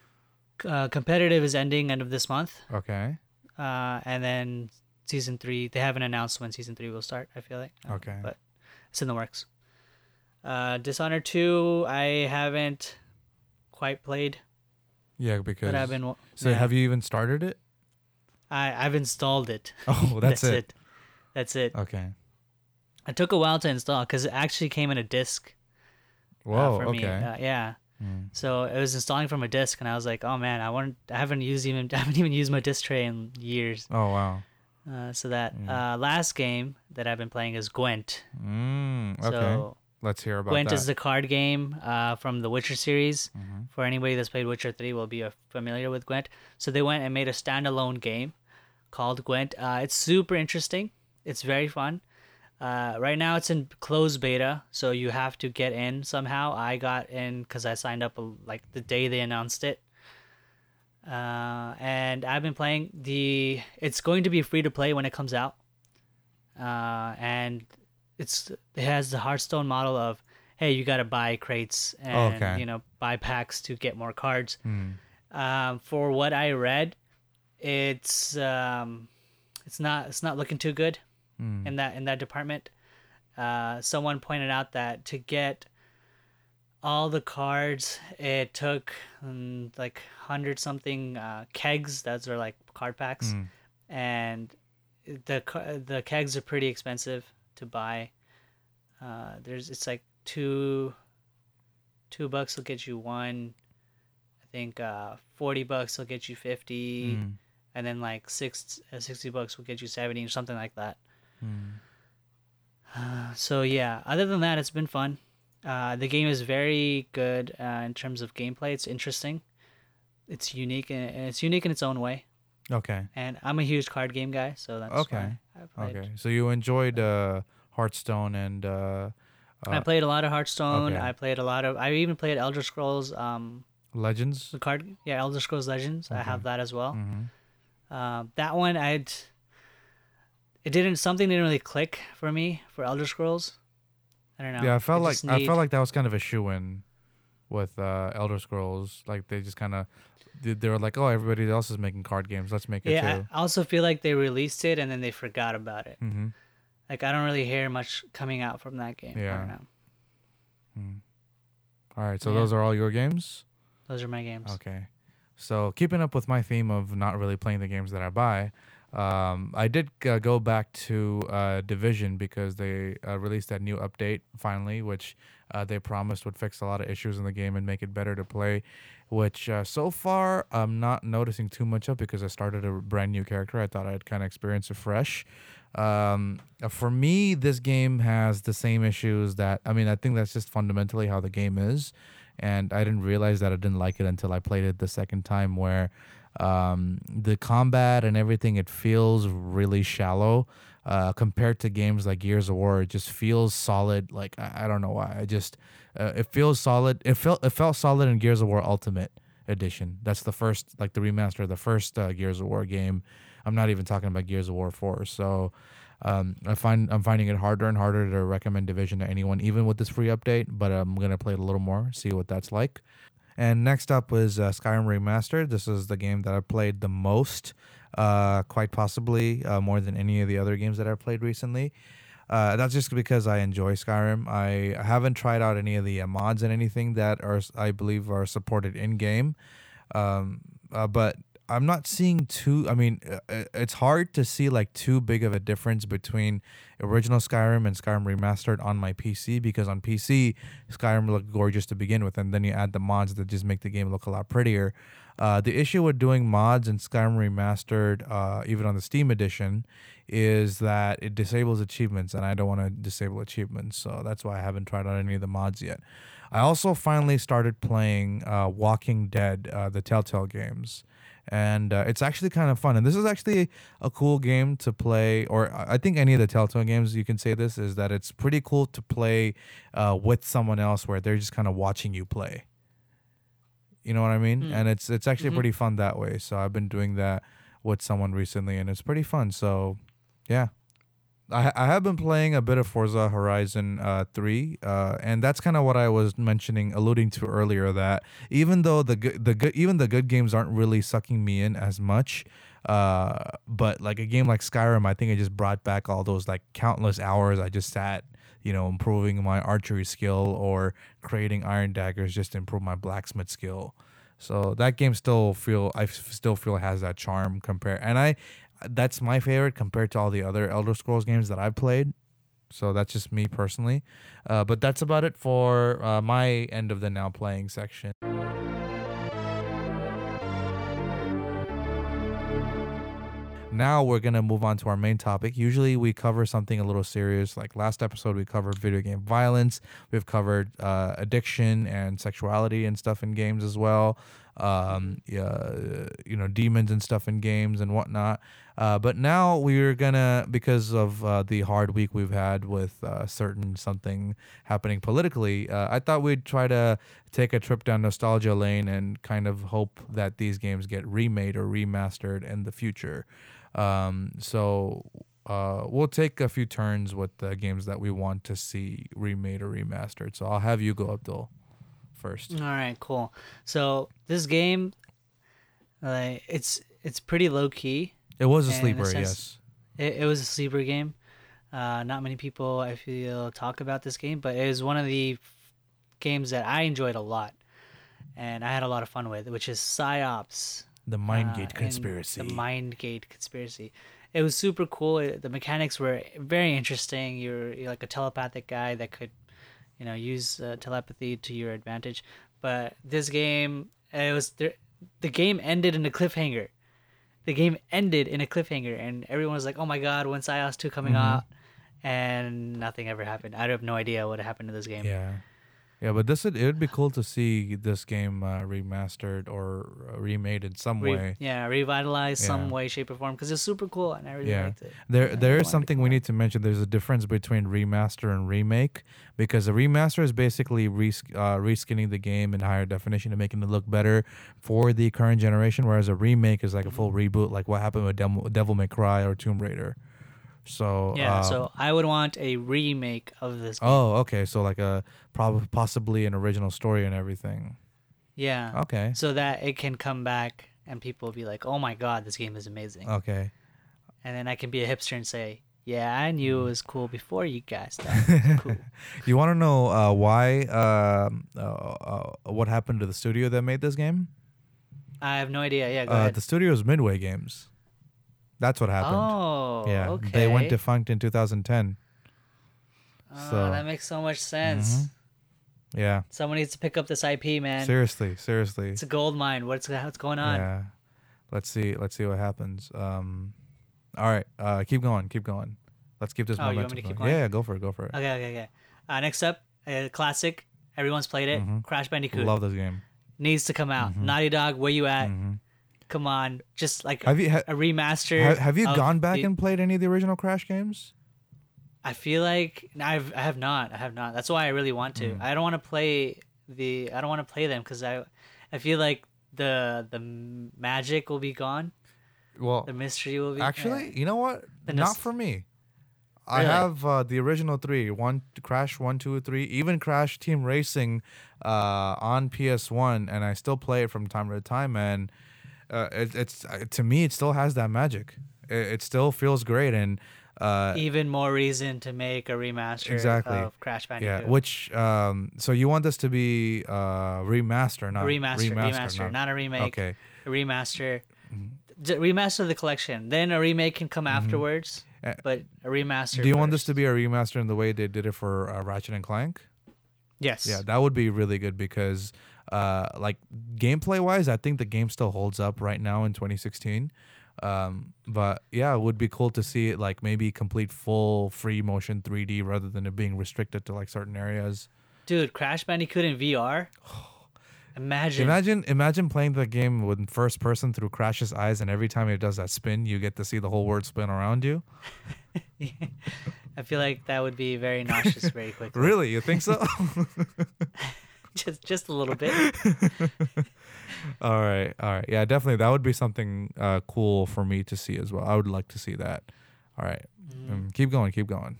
uh, competitive is ending end of this month, Okay. uh, and then season three. They haven't announced when season three will start. I feel like. Uh, Okay. but it's in the works. Uh, Dishonored two. I haven't quite played, Yeah, because but I've been. so yeah. have you even started it? I I've installed it. Oh, that's, it. That's it. Okay. It took a while to install because it actually came in a disc. uh, for okay. me. Uh, yeah. Mm. So it was installing from a disc, and I was like, "Oh man, I want. I haven't used even. I haven't even used my disc tray in years." Oh wow. Uh, so that Mm. uh, last game that I've been playing is Gwent. Mm, okay. So Let's hear about Gwent that. is the card game uh, from the Witcher series. Mhm. For anybody that's played Witcher three, will be familiar with Gwent. So they went and made a standalone game called Gwent. Uh, it's super interesting. It's very fun. Uh, right now it's in closed beta, so you have to get in somehow. I got in because I signed up like the day they announced it. Uh, and I've been playing the. It's going to be free to play when it comes out. Uh, and it's it has the Hearthstone model of, hey, you got to buy crates and Okay. you know buy packs to get more cards. Mm. Um, for what I read, it's um, it's not it's not looking too good Mm. in that in that department. Uh, someone pointed out that to get all the cards, it took um, like hundred something uh, kegs. Those are like card packs, Mm. and the the kegs are pretty expensive to buy. Uh, there's it's like two two bucks will get you one. I think uh, forty bucks will get you fifty Mm. and then like six, uh, 60 bucks will get you 70 or something like that. Mm. Uh, so yeah, other than that, it's been fun. Uh, the game is very good uh, in terms of gameplay. It's interesting. It's unique and and it's unique in its own way. Okay. And I'm a huge card game guy, so that's Okay. why I played. Okay. So you enjoyed uh, Hearthstone and uh, I uh, played a lot of Hearthstone. okay. I played a lot of. I even played Elder Scrolls. Um, Legends. the card, yeah, Elder Scrolls Legends. I have that as well. hmm Um, that one I'd it didn't something didn't really click for me for Elder Scrolls. I don't know. Yeah, I felt like just I felt like that was kind of a shoe in with uh, Elder Scrolls. Like they just kind of they, were like, oh, everybody else is making card games. Let's make it yeah. too. I also feel like they released it and then they forgot about it. Mm-hmm. Like I don't really hear much coming out from that game. Yeah. know. All right. So Yeah. those are all your games. Those are my games. Okay. So keeping up with my theme of not really playing the games that I buy, um, I did uh, go back to uh, Division because they uh, released that new update finally, which uh, they promised would fix a lot of issues in the game and make it better to play. Which uh, so far I'm not noticing too much of because I started a brand new character. I thought I'd kind of experience it fresh. Um, uh, for me, this game has the same issues that I mean. I think that's just fundamentally how the game is and I didn't realize that I didn't like it until I played it the second time. Where um, the combat and everything, it feels really shallow uh, compared to games like Gears of War. It just feels solid. Like I, I don't know why. I just uh, it feels solid. It felt it felt solid in Gears of War Ultimate Edition. That's the first like the remaster of the first uh, Gears of War game. I'm not even talking about Gears of War 4. So um, I find I'm finding it harder and harder to recommend Division to anyone, even with this free update. But I'm gonna play it a little more, see what that's like. And next up was uh, Skyrim Remastered. This is the game that I played the most, uh, quite possibly uh, more than any of the other games that I've played recently. Uh, that's just because I enjoy Skyrim. I haven't tried out any of the uh, mods and anything that are, I believe, are supported in game. Um, uh, but I'm not seeing too. I mean, uh, uh, it's hard to see like too big of a difference between original Skyrim and Skyrim remastered on my PC because on PC Skyrim looked gorgeous to begin with, and then you add the mods that just make the game look a lot prettier. Uh, the issue with doing mods in Skyrim remastered, uh, even on the Steam edition, is that it disables achievements, and I don't want to disable achievements, so that's why I haven't tried out any of the mods yet. I also finally started playing uh, Walking Dead, uh, the Telltale games and uh, it's actually kind of fun. And this is actually a cool game to play, or I think any of the Telltale games you can say this is that it's pretty cool to play uh, with someone else where they're just kind of watching you play. You know what I mean? Mm. And it's it's actually Mhm. pretty fun that way. So I've been doing that with someone recently, and it's pretty fun. So yeah. I, I have been playing a bit of Forza Horizon uh, 3, uh, and that's kind of what I was mentioning, alluding to earlier. That even though the good, the good, even the good games aren't really sucking me in as much, uh, but like a game like Skyrim, I think it just brought back all those like countless hours I just sat, you know, improving my archery skill or creating iron daggers just to improve my blacksmith skill. So that game still feel I still feel has that charm compared, and I that's my favorite compared to all the other Elder Scrolls games that I've played. So that's just me personally. Uh, but that's about it for uh, my end of the now playing section. Now we're gonna move on to our main topic. Usually we cover something a little serious. Like last episode, we covered video game violence. We've covered uh, addiction and sexuality and stuff in games as well. Um, yeah, you know, demons and stuff in games and whatnot. Uh, but now we're gonna, because of uh, the hard week we've had with uh, certain something happening politically, uh, I thought we'd try to take a trip down nostalgia lane and kind of hope that these games get remade or remastered in the future. Um, so uh, we'll take a few turns with the games that we want to see remade or remastered. So I'll have you go, Abdul, first. All right, cool. So this game, like, it's it's pretty low key. It was a sleeper, yes. It, it was a sleeper game. Uh, not many people I feel talk about this game, but it was one of the f- games that I enjoyed a lot, and I had a lot of fun with, which is Psi-Ops. The uh, Mindgate and conspiracy. The Mindgate conspiracy. It was super cool. It, the mechanics were very interesting. You're, you're like a telepathic guy that could, you know, use uh, telepathy to your advantage. But this game, it was there, the game ended in a cliffhanger. The game ended in a cliffhanger, and everyone was like, "Oh my god, when's Ios two coming Mhm. out?" And nothing ever happened. I have no idea what happened to this game. Yeah. Yeah, but this would it would be cool to see this game uh, remastered or uh, remade in some Re- way. yeah, revitalized some way, shape, or form because it's super cool, and I really Yeah. liked it. There, Yeah, there I is something we need to mention. There's a difference between remaster and remake because a remaster is basically res- uh, reskinning the game in higher definition and making it look better for the current generation, whereas a remake is like a full Mm-hmm. reboot, like what happened with Devil, Devil May Cry or Tomb Raider. So Yeah, uh, so I would want a remake of this game. oh, okay, so like a probably possibly an original story and everything. yeah. Okay, So that it can come back and people will be like, "Oh my god, this game is amazing." okay. And then I can be a hipster and say, "Yeah, I knew it was cool before you guys thought cool." You want to know uh, why? Um, uh, uh, what happened to the studio that made this game? I have no idea. Yeah, go Uh, ahead. the studio is Midway Games. That's what happened. Oh, yeah, okay. they went defunct in 2010. Oh, so- that makes so much sense. Mhm. Yeah, Someone needs to pick up this IP, man. seriously, seriously. It's a gold mine. What's what's going on? Yeah, let's see, let's see what happens. Um, all right, uh, keep going, keep going. Let's keep this Oh, you want momentum me to keep going. going? Yeah, go for it, go for it. Okay, okay, okay. Uh, next up, a classic. Everyone's played it. Mhm. Crash Bandicoot Love this game. needs to come out. Mhm. Naughty Dog, where you at? Come on, just like Have you ha- a remaster. ha- have you gone back the- and played any of the original Crash games? I feel like I've I have not. I have not. That's why I really want to. Mm. I don't want to play the. I don't want to play them because I, I feel like the the magic will be gone. Well, The mystery will be. Actually, you know what? The Not for me. I have uh, the original three: one Crash, one, two, three, even Crash Team Racing uh, on PS One, and I still play it from time to time. And uh, it, it's uh, to me, it still has that magic. It, it still feels great, and uh, even more reason to make a remaster Exactly. of Crash Bandicoot. yeah. Which um, so you want this to be uh, remaster, not remaster, remaster, remaster, not, a remake. okay. A remaster. Mhm. Remaster the collection. Then a remake can come afterwards. Uh, But a remaster. Do you want this to be a remaster in the way they did it for uh, Ratchet and Clank? Yes. Yeah, that would be really good because, uh, like gameplay wise, I think the game still holds up right now in 2016. Um, but yeah, it would be cool to see it like maybe complete full free motion 3D rather than it being restricted to like certain areas. Dude, Crash Bandicoot in VR. Imagine. Imagine, imagine playing the game with first person through Crash's eyes, and every time it does that spin, you get to see the whole world spin around you. I feel like that would be very nauseous very quickly. Really, you think so? just just a little bit. all right, all right. Yeah, definitely. That would be something uh, cool for me to see as well. I would like to see that. All right. Mm-hmm. Um, keep going. Keep going.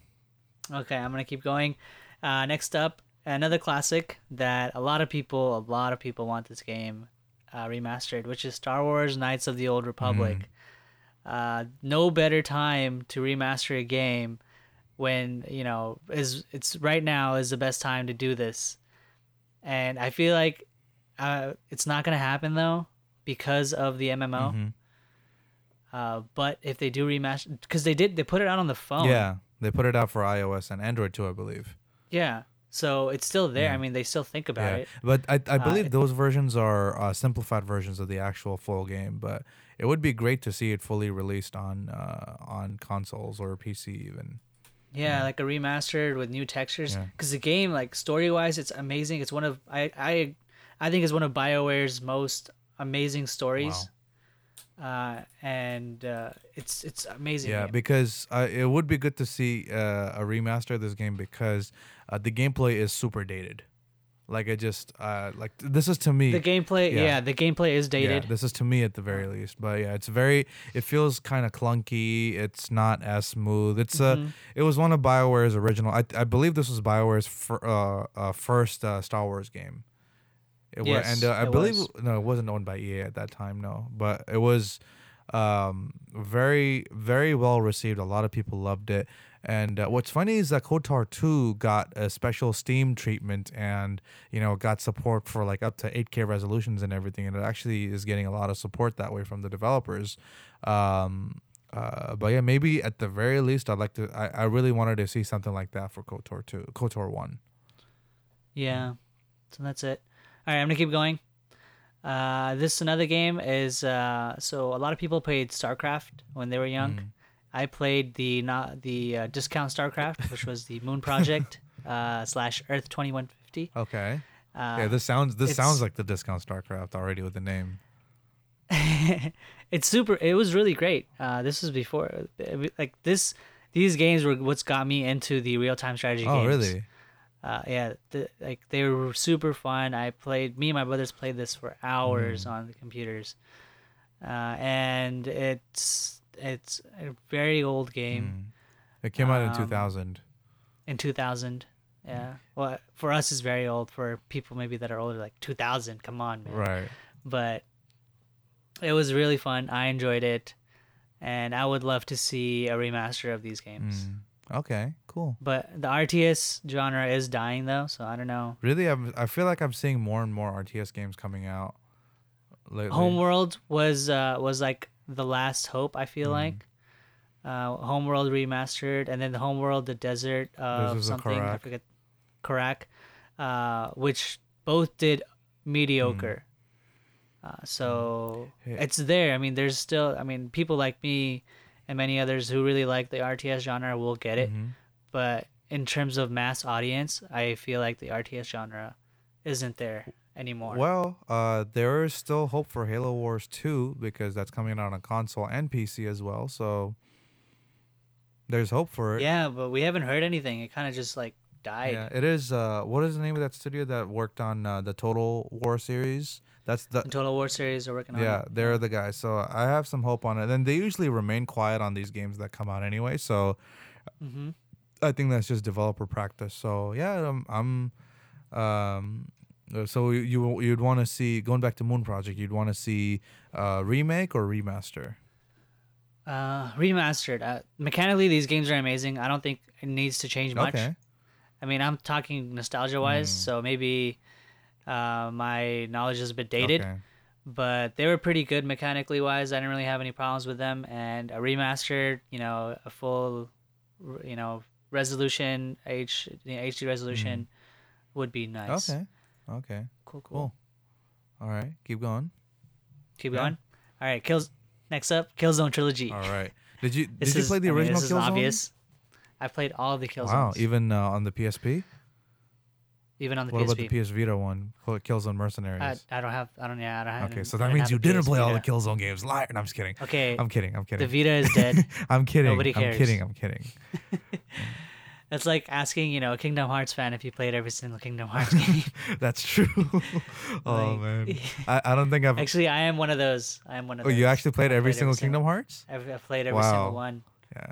Okay, I'm gonna keep going. Uh, next up, another classic that a lot of people, a lot of people want this game uh, remastered, which is Star Wars: Knights of the Old Republic. Uh, no better time to remaster a game when you know is it's right now is the best time to do this, and I feel like uh, it's not gonna happen though because of the MMO. Mhm. Uh, but if they do remaster, because they did, they put it out on the phone. Yeah, they put it out for iOS and Android too, I believe. Yeah. So it's still there. Yeah. I mean, they still think about Yeah, it. but I, I Uh, believe those versions are uh, simplified versions of the actual full game. But it would be great to see it fully released on uh, on consoles or PC even. Yeah, Yeah. like a remastered with new textures. Because the game, like story wise, it's amazing. It's one of I I I think it's one of Bioware's most amazing stories. Uh, and uh, it's it's amazing. Yeah, game. because uh, it would be good to see uh, a remaster of this game because uh, the gameplay is super dated. Like it just uh, like this is to me. the gameplay, yeah. yeah. the gameplay is dated. Yeah, this is to me at the very least. But yeah, it's very. It feels kind of clunky. It's not as smooth. It's uh It was one of Bioware's original. I I believe this was Bioware's fir, uh, uh first uh, Star Wars game. It Yes, and uh, I believe was. no, it wasn't owned by EA at that time. No, but it was um very very well received. A lot of people loved it. And uh, what's funny is that KOTOR 2 got a special Steam treatment and, you know, got support for like up to 8K resolutions and everything. And it actually is getting a lot of support that way from the developers. Um, uh, but yeah, maybe at the very least, I'd like to, I, I really wanted to see something like that for KOTOR 2, KOTOR 1. Yeah. So that's it. All right, I'm gonna keep going. Uh, this another game is uh, so a lot of people played StarCraft when they were young. Mm. I played the not the uh, discount StarCraft, which was the Moon Project uh, slash Earth twenty one fifty. Okay. Uh, yeah, this sounds, this sounds like the discount StarCraft already with the name. it's super. It was really great. Uh, this was before like this. These games were what's got me into the real time strategy Oh, games. really? Uh, yeah, the, like they were super fun. I played. Me and my brothers played this for hours Mm. on the computers, uh, and it's it's a very old game Mm. It came out in Um, 2000. in 2000. Yeah, well, for us it's very old. For people maybe that are older, like 2000. Come on, man. Right. But it was really fun. I enjoyed it, and I would love to see a remaster of these games. Mm. Okay, cool. But the RTS genre is dying though, so I don't know. Really, I'm, I feel like I'm seeing more and more RTS games coming out lately. Homeworld was uh was like the last hope. I feel Mhm. like uh Homeworld remastered, and then the Homeworld, the Desert of something I forget, Kharak, uh, which both did mediocre. Uh, so Yeah. it's there. I mean, there's still. I mean, people like me and many others who really like the RTS genre will get it. Mhm. But in terms of mass audience, I feel like the RTS genre isn't there anymore. Well, uh, there is still hope for Halo Wars 2 because that's coming out on a console and PC as well. So there's hope for it. Yeah, but we haven't heard anything. It kind of just like died. Yeah, it is. Uh, what is the name of that studio that worked on uh, the Total War series? That's the Total War series are working on. yeah, it. they're the guys. So I have some hope on it. And they usually remain quiet on these games that come out anyway. So Mhm. I think that's just developer practice. So yeah, I'm, I'm um, uh, so you you- you'd want to see going back to Moon Project. You'd want to see uh, remake or remaster. Uh, remastered. Uh, mechanically, these games are amazing. I don't think it needs to change much. Okay. I mean, I'm talking nostalgia wise, Mm. so maybe uh, my knowledge is a bit dated. Okay. but they were pretty good mechanically wise. I didn't really have any problems with them. And a remastered, you know, a full, you know, resolution H you know, HD resolution would be nice. Okay. Okay. cool, cool. Cool. All right. Keep going. Keep Yeah. going. All right, kills. Next up, Killzone trilogy. All right. Did you did you is- play the I mean, original this is obvious. I played all of the Killzones. Wow. Even uh, on the PSP. Even on the what about the PS Vita one? Killzone Mercenaries. I, I don't have. I don't. Yeah, I don't have. okay, so that means you didn't play all the Killzone games. Liar. No, I'm just kidding. Okay, I'm kidding. I'm kidding. the. Vita is dead. I'm kidding. Nobody cares. I'm kidding. I'm kidding. It's like asking, you know, a Kingdom Hearts fan if you played every single Kingdom Hearts game. That's true. oh Like- man, I, I don't think I've. actually, I am one of those. I am one of oh, those. you actually played I every played single Kingdom Hearts? I've, I've played every Wow. single one, Yeah.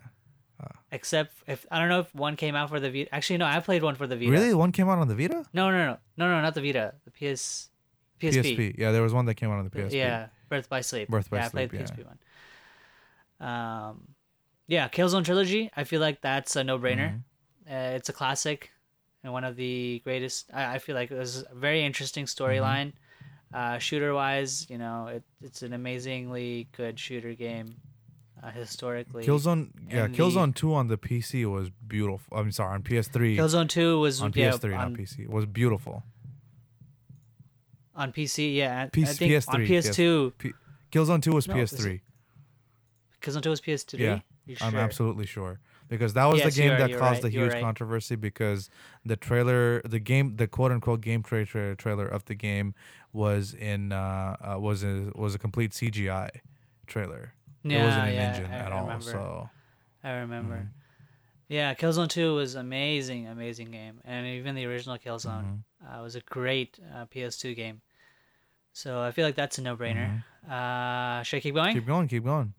Except if I don't know if one came out for the Vita. Actually, no, I played one for the Vita. Really, one came out on the Vita. No, no, no, no, no, not the Vita. The PS, PSP. PSP. Yeah, there was one that came out on the PSP. Yeah, Birth by Sleep. Birth by yeah, Sleep, I played the yeah. PSP one. Um, yeah, Killzone trilogy. I feel like that's a no-brainer. Mm-hmm. Uh, it's a classic and one of the greatest. I, I feel like it was a very interesting Mm-hmm. storyline. Uh, shooter-wise, you know, it, it's an amazingly good shooter game. Uh, historically, Killzone. Yeah, and Killzone Two on the PC was beautiful. I'm sorry, on PS3. Killzone Two was on yeah, PS3, on, not PC. It was beautiful. on PC. Yeah, I- P- I think on PS3, on PS2. P- Killzone Two was No, PS3. Killzone Two was PS2. Yeah, You I'm absolutely sure because that was Yes, the game are- that caused right, the huge right. controversy because the trailer, the game, the quote unquote game tra- tra- trailer of the game was in uh, uh was a was a complete CGI trailer. Yeah, it wasn't an yeah, engine I at all. remember. So I remember. Mhm. Yeah, Killzone 2 was amazing, amazing game, and even the original Killzone Mhm. uh, was a great uh, PS2 game. So I feel like that's a no-brainer. Uh, should I keep going? Mm-hmm. keep going, keep going.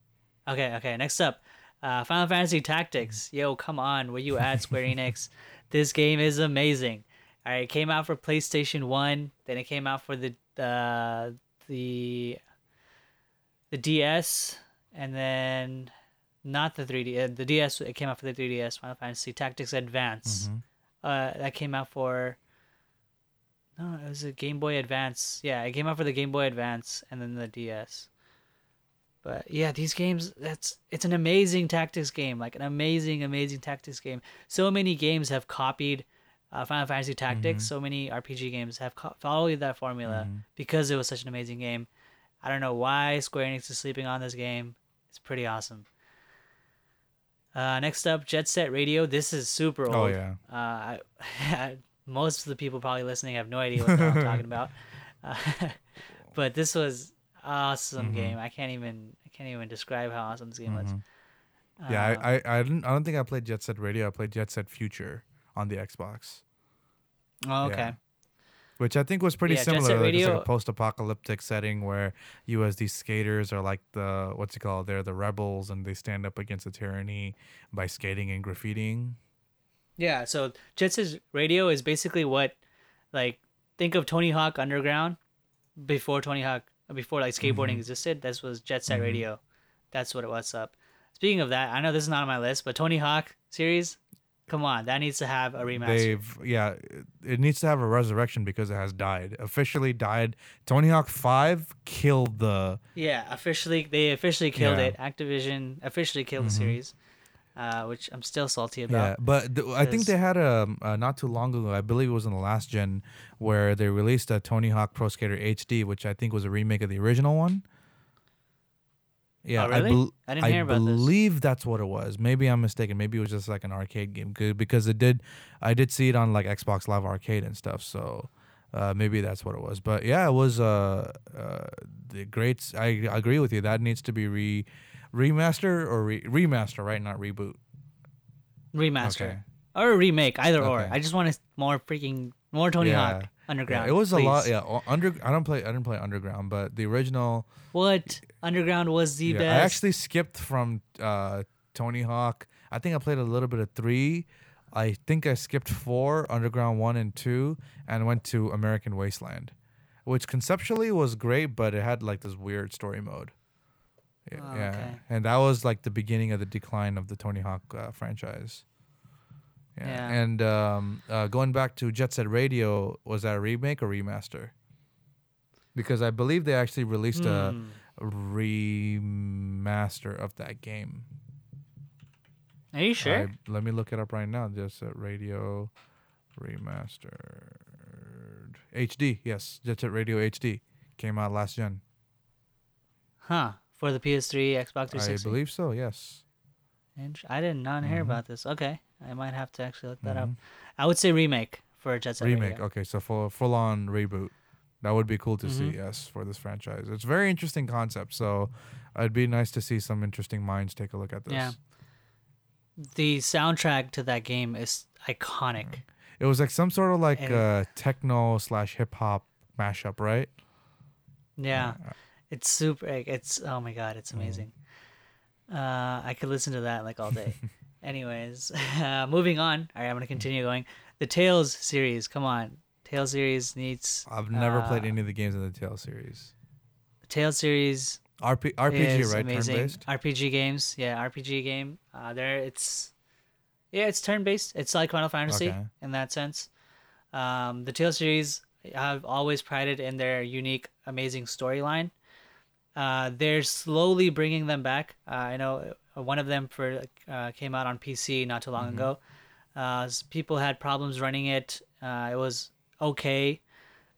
Okay, okay. Next up, uh, Final Fantasy Tactics. Yo, come on, where you at, Square Enix? This game is amazing. All right, it came out for PlayStation One, then it came out for the uh, the the DS, and then not the 3D. Uh, the DS. It came out for the 3DS. Final Fantasy Tactics Advance. Mhm. Uh, that came out for. No, it was a Game Boy Advance. Yeah, it came out for the Game Boy Advance and then the DS. But yeah, these games that's it's an amazing tactics game, like an amazing, amazing tactics game. So many games have copied uh, Final Fantasy Tactics. So many RPG games have co- followed that formula because it was such an amazing game. I don't know why Square Enix is sleeping on this game. It's pretty awesome. Uh, next up, Jet Set Radio. This is super old. Oh yeah. Uh, I, most of the people probably listening have no idea what I'm talking about. Uh, but this was awesome Mm-hmm. game. I can't even I can't even describe how awesome this game was. Yeah, I, I, I didn't I don't think I played Jet Set Radio. I played Jet Set Future on the Xbox, oh, okay. yeah. Which I think was pretty Yeah, similar. Like, it's like a post-apocalyptic setting where you as these skaters are like the what's it called? They're the rebels and they stand up against the tyranny by skating and graffitiing. Yeah, so Jet Set Radio is basically what, like, think of Tony Hawk Underground before Tony Hawk, before like skateboarding Mm-hmm. existed. This was Jet Set Radio. That's what it was up. Speaking of that, I know this is not on my list, but Tony Hawk series, come on, that needs to have a remaster. They've yeah, it- needs to have a resurrection because it has died. Officially died. Tony Hawk 5 killed the Yeah, officially, they officially killed Yeah. Mm-hmm. it. Activision officially killed the series, uh, which I'm still salty about. Yeah, but th- I think they had a uh, not too long ago. I believe it was in the last gen where they released a Tony Hawk Pro Skater HD, which I think was a remake of the original one. Yeah, Oh, really? I, bel- I didn't hear about this. believe that's what it was. Maybe I'm mistaken. Maybe it was just like an arcade game because it did. I did see it on like Xbox Live Arcade and stuff. So uh, maybe that's what it was. But yeah, it was uh, uh the great. I agree with you. That needs to be re remaster or re- remaster, right? Not reboot. Remaster Okay. or a remake, either or. I just want more freaking more Tony Yeah. Hawk Underground. Yeah, it was a lot. Yeah, under. I don't play. I didn't play Underground, but the original. What Underground was the Yeah, I actually skipped from uh, Tony Hawk. I think I played a little bit of three. I think I skipped four, Underground one and two, and went to American Wasteland, which conceptually was great, but it had like this weird story mode. Yeah, Oh, yeah. okay. and that was like the beginning of the decline of the Tony Hawk uh, franchise. Yeah, Yeah. and um, uh, going back to Jet Set Radio, was that a remake or remaster? Because I believe they actually released a Hmm. Remaster of that game. Are you sure? I- let me look it up right now. Just uh, Radio Remastered HD. Yes, Jet Set Radio HD came out last gen. huh? For the PS3, Xbox 360. I believe so. Yes. Int- I did not hear Mm-hmm. about this. Okay, I might have to actually look that up. I would say remake for Jet Set remake. Radio. Remake, okay, so full full on reboot. That would be cool to see. Mhm. Yes, for this franchise. It's a very interesting concept. So it'd be nice to see some interesting minds take a look at this. Yeah. The soundtrack to that game is iconic. It was like some sort of like And- uh, techno slash hip hop mashup, right? Yeah, it's super. It's oh my god, Mm. it's amazing. Uh, I could listen to that like all day. Anyways, uh, moving on. All right, I'm gonna continue going. The Tales series. Come on, Tales series needs. I've never played uh, any of the games in the Tale series. Tales series RP, RPG, right? Turn-based? RPG games, yeah, RPG game. Uh, there, it's yeah, it's turn based. It's like Final Fantasy Okay. in that sense. Um, the Tale series, I've always prided in their unique, amazing storyline. Uh, they're slowly bringing them back. Uh, I know uh, one of them for uh, came out on PC not too long Mm-hmm. ago. Uh, people had problems running it. Uh, it was okay.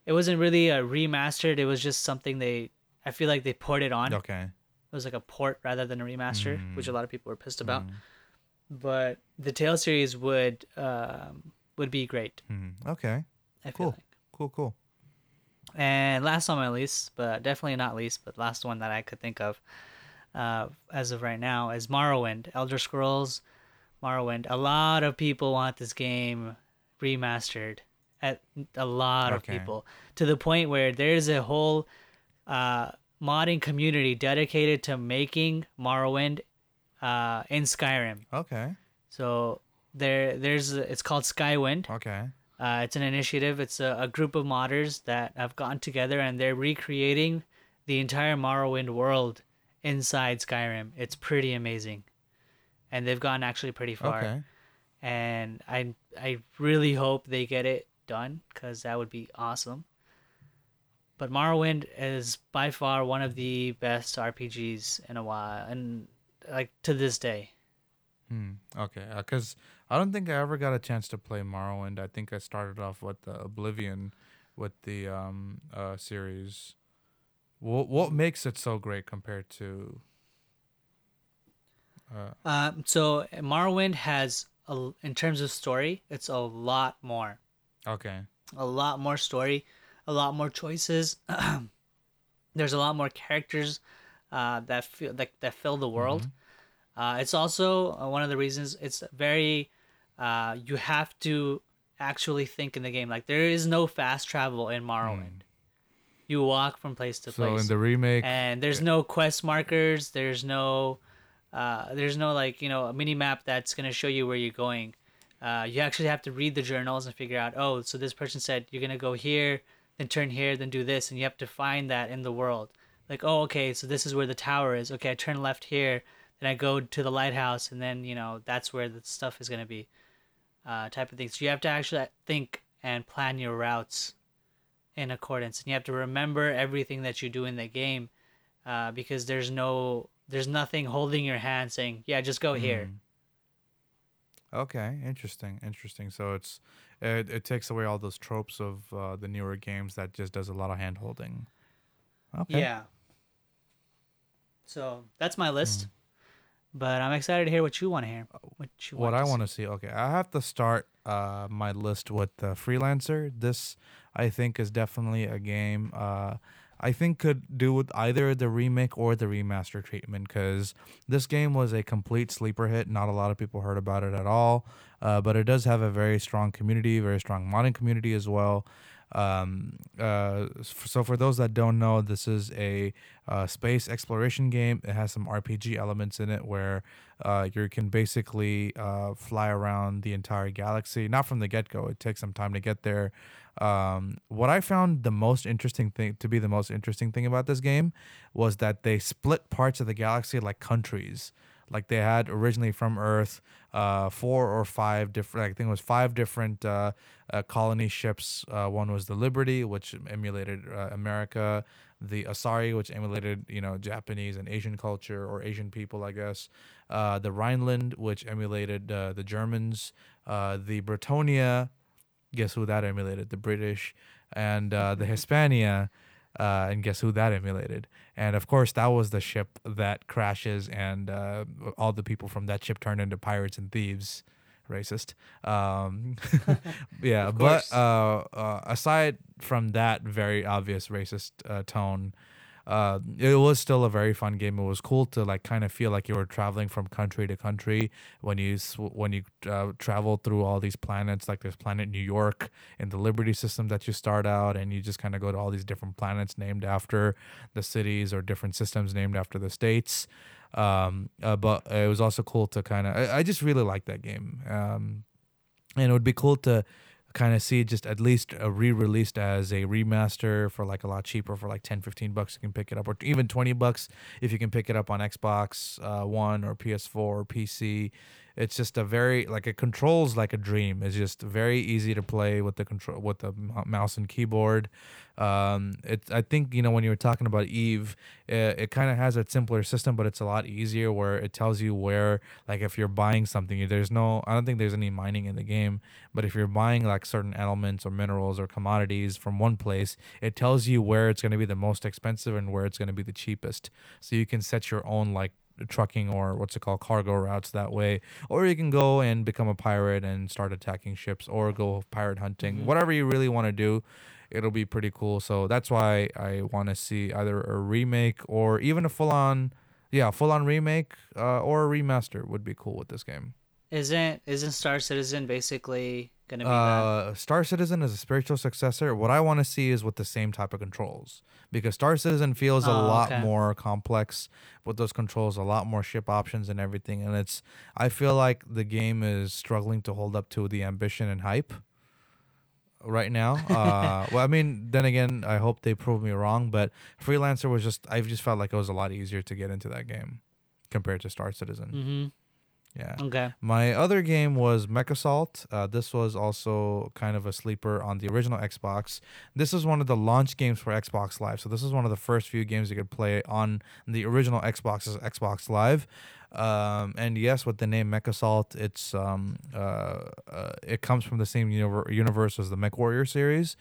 It wasn't really a remastered. It was just something they. I feel like they poured it on. Okay. It was like a port rather than a remaster, which Mm. a lot of people were pissed about. But the Tale series would um, would be great. Mhm. Okay. I Cool. like. Cool. Cool. And last on my least, but definitely not least, but last one that I could think of uh, as of right now is Morrowind, Elder Scrolls Morrowind. A lot of people want this game remastered. At a lot of people to the point where there's a whole uh, modding community dedicated to making Morrowind uh, in Skyrim. Okay. So there, there's it's called Skywind. Okay. Uh, it's an initiative. It's a, a group of modders that have gotten together and they're recreating the entire Morrowind world inside Skyrim. It's pretty amazing, and they've gone actually pretty far. Okay. And I I really hope they get it done because that would be awesome. But Morrowind is by far one of the best RPGs in a while, and like to this day. Hmm. Okay. Because I don't think I ever got a chance to play Morrowind. I think I started off with the Oblivion, with the um uh series. What what makes it so great compared to? Uh, Um, so Morrowind has, a, in terms of story, it's a lot more, okay. a lot more story, a lot more choices. There's a lot more characters uh, that feel that, that fill the world. Uh, it's also uh, one of the reasons it's very. Uh, you have to actually think in the game. Like there is no fast travel in Morrowind. You walk from place to So place in the remake, and there's no quest markers there's no uh, there's no like you know a mini map that's going to show you where you're going uh, you actually have to read the journals and figure out oh so this person said you're to go here then turn here then do this and you have to find that in the world. Like oh okay so this is where the tower is. Okay i turn left here then i go to the lighthouse and then you know that's where the stuff is to be uh, type of thing so you have to actually think and plan your routes in accordance and you have to remember everything that you do in the game uh, because there's no there's nothing holding your hand saying yeah just go here Okay, interesting, interesting. So it's it, it takes away all those tropes of uh, the newer games that just does a lot of hand holding. Okay. yeah so that's my list but i'm excited to hear what you want to hear what you What I want to see. Okay, I have to start uh, my list with the freelancer. This I think is definitely a game. Uh, I think could do with either the remake or the remaster treatment because this game was a complete sleeper hit. Not a lot of people heard about it at all, uh, but it does have a very strong community, very strong modding community as well. Um, uh, so for those that don't know, this is a uh, space exploration game. It has some RPG elements in it where uh, you can basically uh, fly around the entire galaxy. Not from the get go. It takes some time to get there. Um, what I found the most interesting thing to be the most interesting thing about this game was that they split parts of the galaxy like countries. Like they had originally from Earth, uh, four or five different. I think it was five different uh, uh, colony ships. Uh, one was the Liberty, which emulated uh, America. The Asari, which emulated you know Japanese and Asian culture or Asian people, I guess. Uh, the Rheinland, which emulated uh, the Germans. Uh, the Bretonia, guess who that emulated? The British. And uh, the Hispania, uh, and guess who that emulated? And of course, that was the ship that crashes, and uh, all the people from that ship turned into pirates and thieves. Racist. Um, yeah, but uh, uh, aside from that very obvious racist uh, tone, uh, it was still a very fun game. It was cool to like kind of feel like you were traveling from country to country when you when you uh, travel through all these planets. Like there's planet New York in the Liberty system that you start out, and you just kind of go to all these different planets named after the cities or different systems named after the states. Um, uh, but it was also cool to kind of. I, I just really like that game. Um, and it would be cool to kind of see just at least a re-released as a remaster for like a lot cheaper for like 10 15 bucks you can pick it up or even 20 bucks if you can pick it up on xbox uh, one or ps4 or pc it's just a very like it controls like a dream. It's just very easy to play with the control with the mouse and keyboard. Um it i think you know when you were talking about eve it, it kind of has a simpler system but it's a lot easier where it tells you where like if you're buying something there's no i don't think there's any mining in the game but if you're buying like certain elements or minerals or commodities from one place it tells you where it's going to be the most expensive and where it's going to be the cheapest. So you can set your own like trucking or what's it called cargo routes that way. Or you can go and become a pirate and start attacking ships or go pirate hunting. Mhm. whatever you really want to do it'll be pretty cool. So that's why i want to see either a remake or even a full-on yeah full-on remake uh, or a remaster would be cool with this game Isn't isn't Star Citizen basically gonna be that? uh, Star Citizen is a spiritual successor. What I want to see is with the same type of controls because Star Citizen feels a Oh, lot okay. more complex with those controls, a lot more ship options and everything. And it's, I feel like the game is struggling to hold up to the ambition and hype right now. Uh, well, I mean, then again, I hope they prove me wrong. But Freelancer was just, I just felt like it was a lot easier to get into that game compared to Star Citizen. Yeah. Okay. My other game was MechAssault. Uh, this was also kind of a sleeper on the original Xbox. This is one of the launch games for Xbox Live. So this is one of the first few games you could play on the original Xbox's Xbox Live. Um, and yes, with the name MechAssault, it's um, uh, uh, it comes from the same univer- universe as the Mech Warrior series.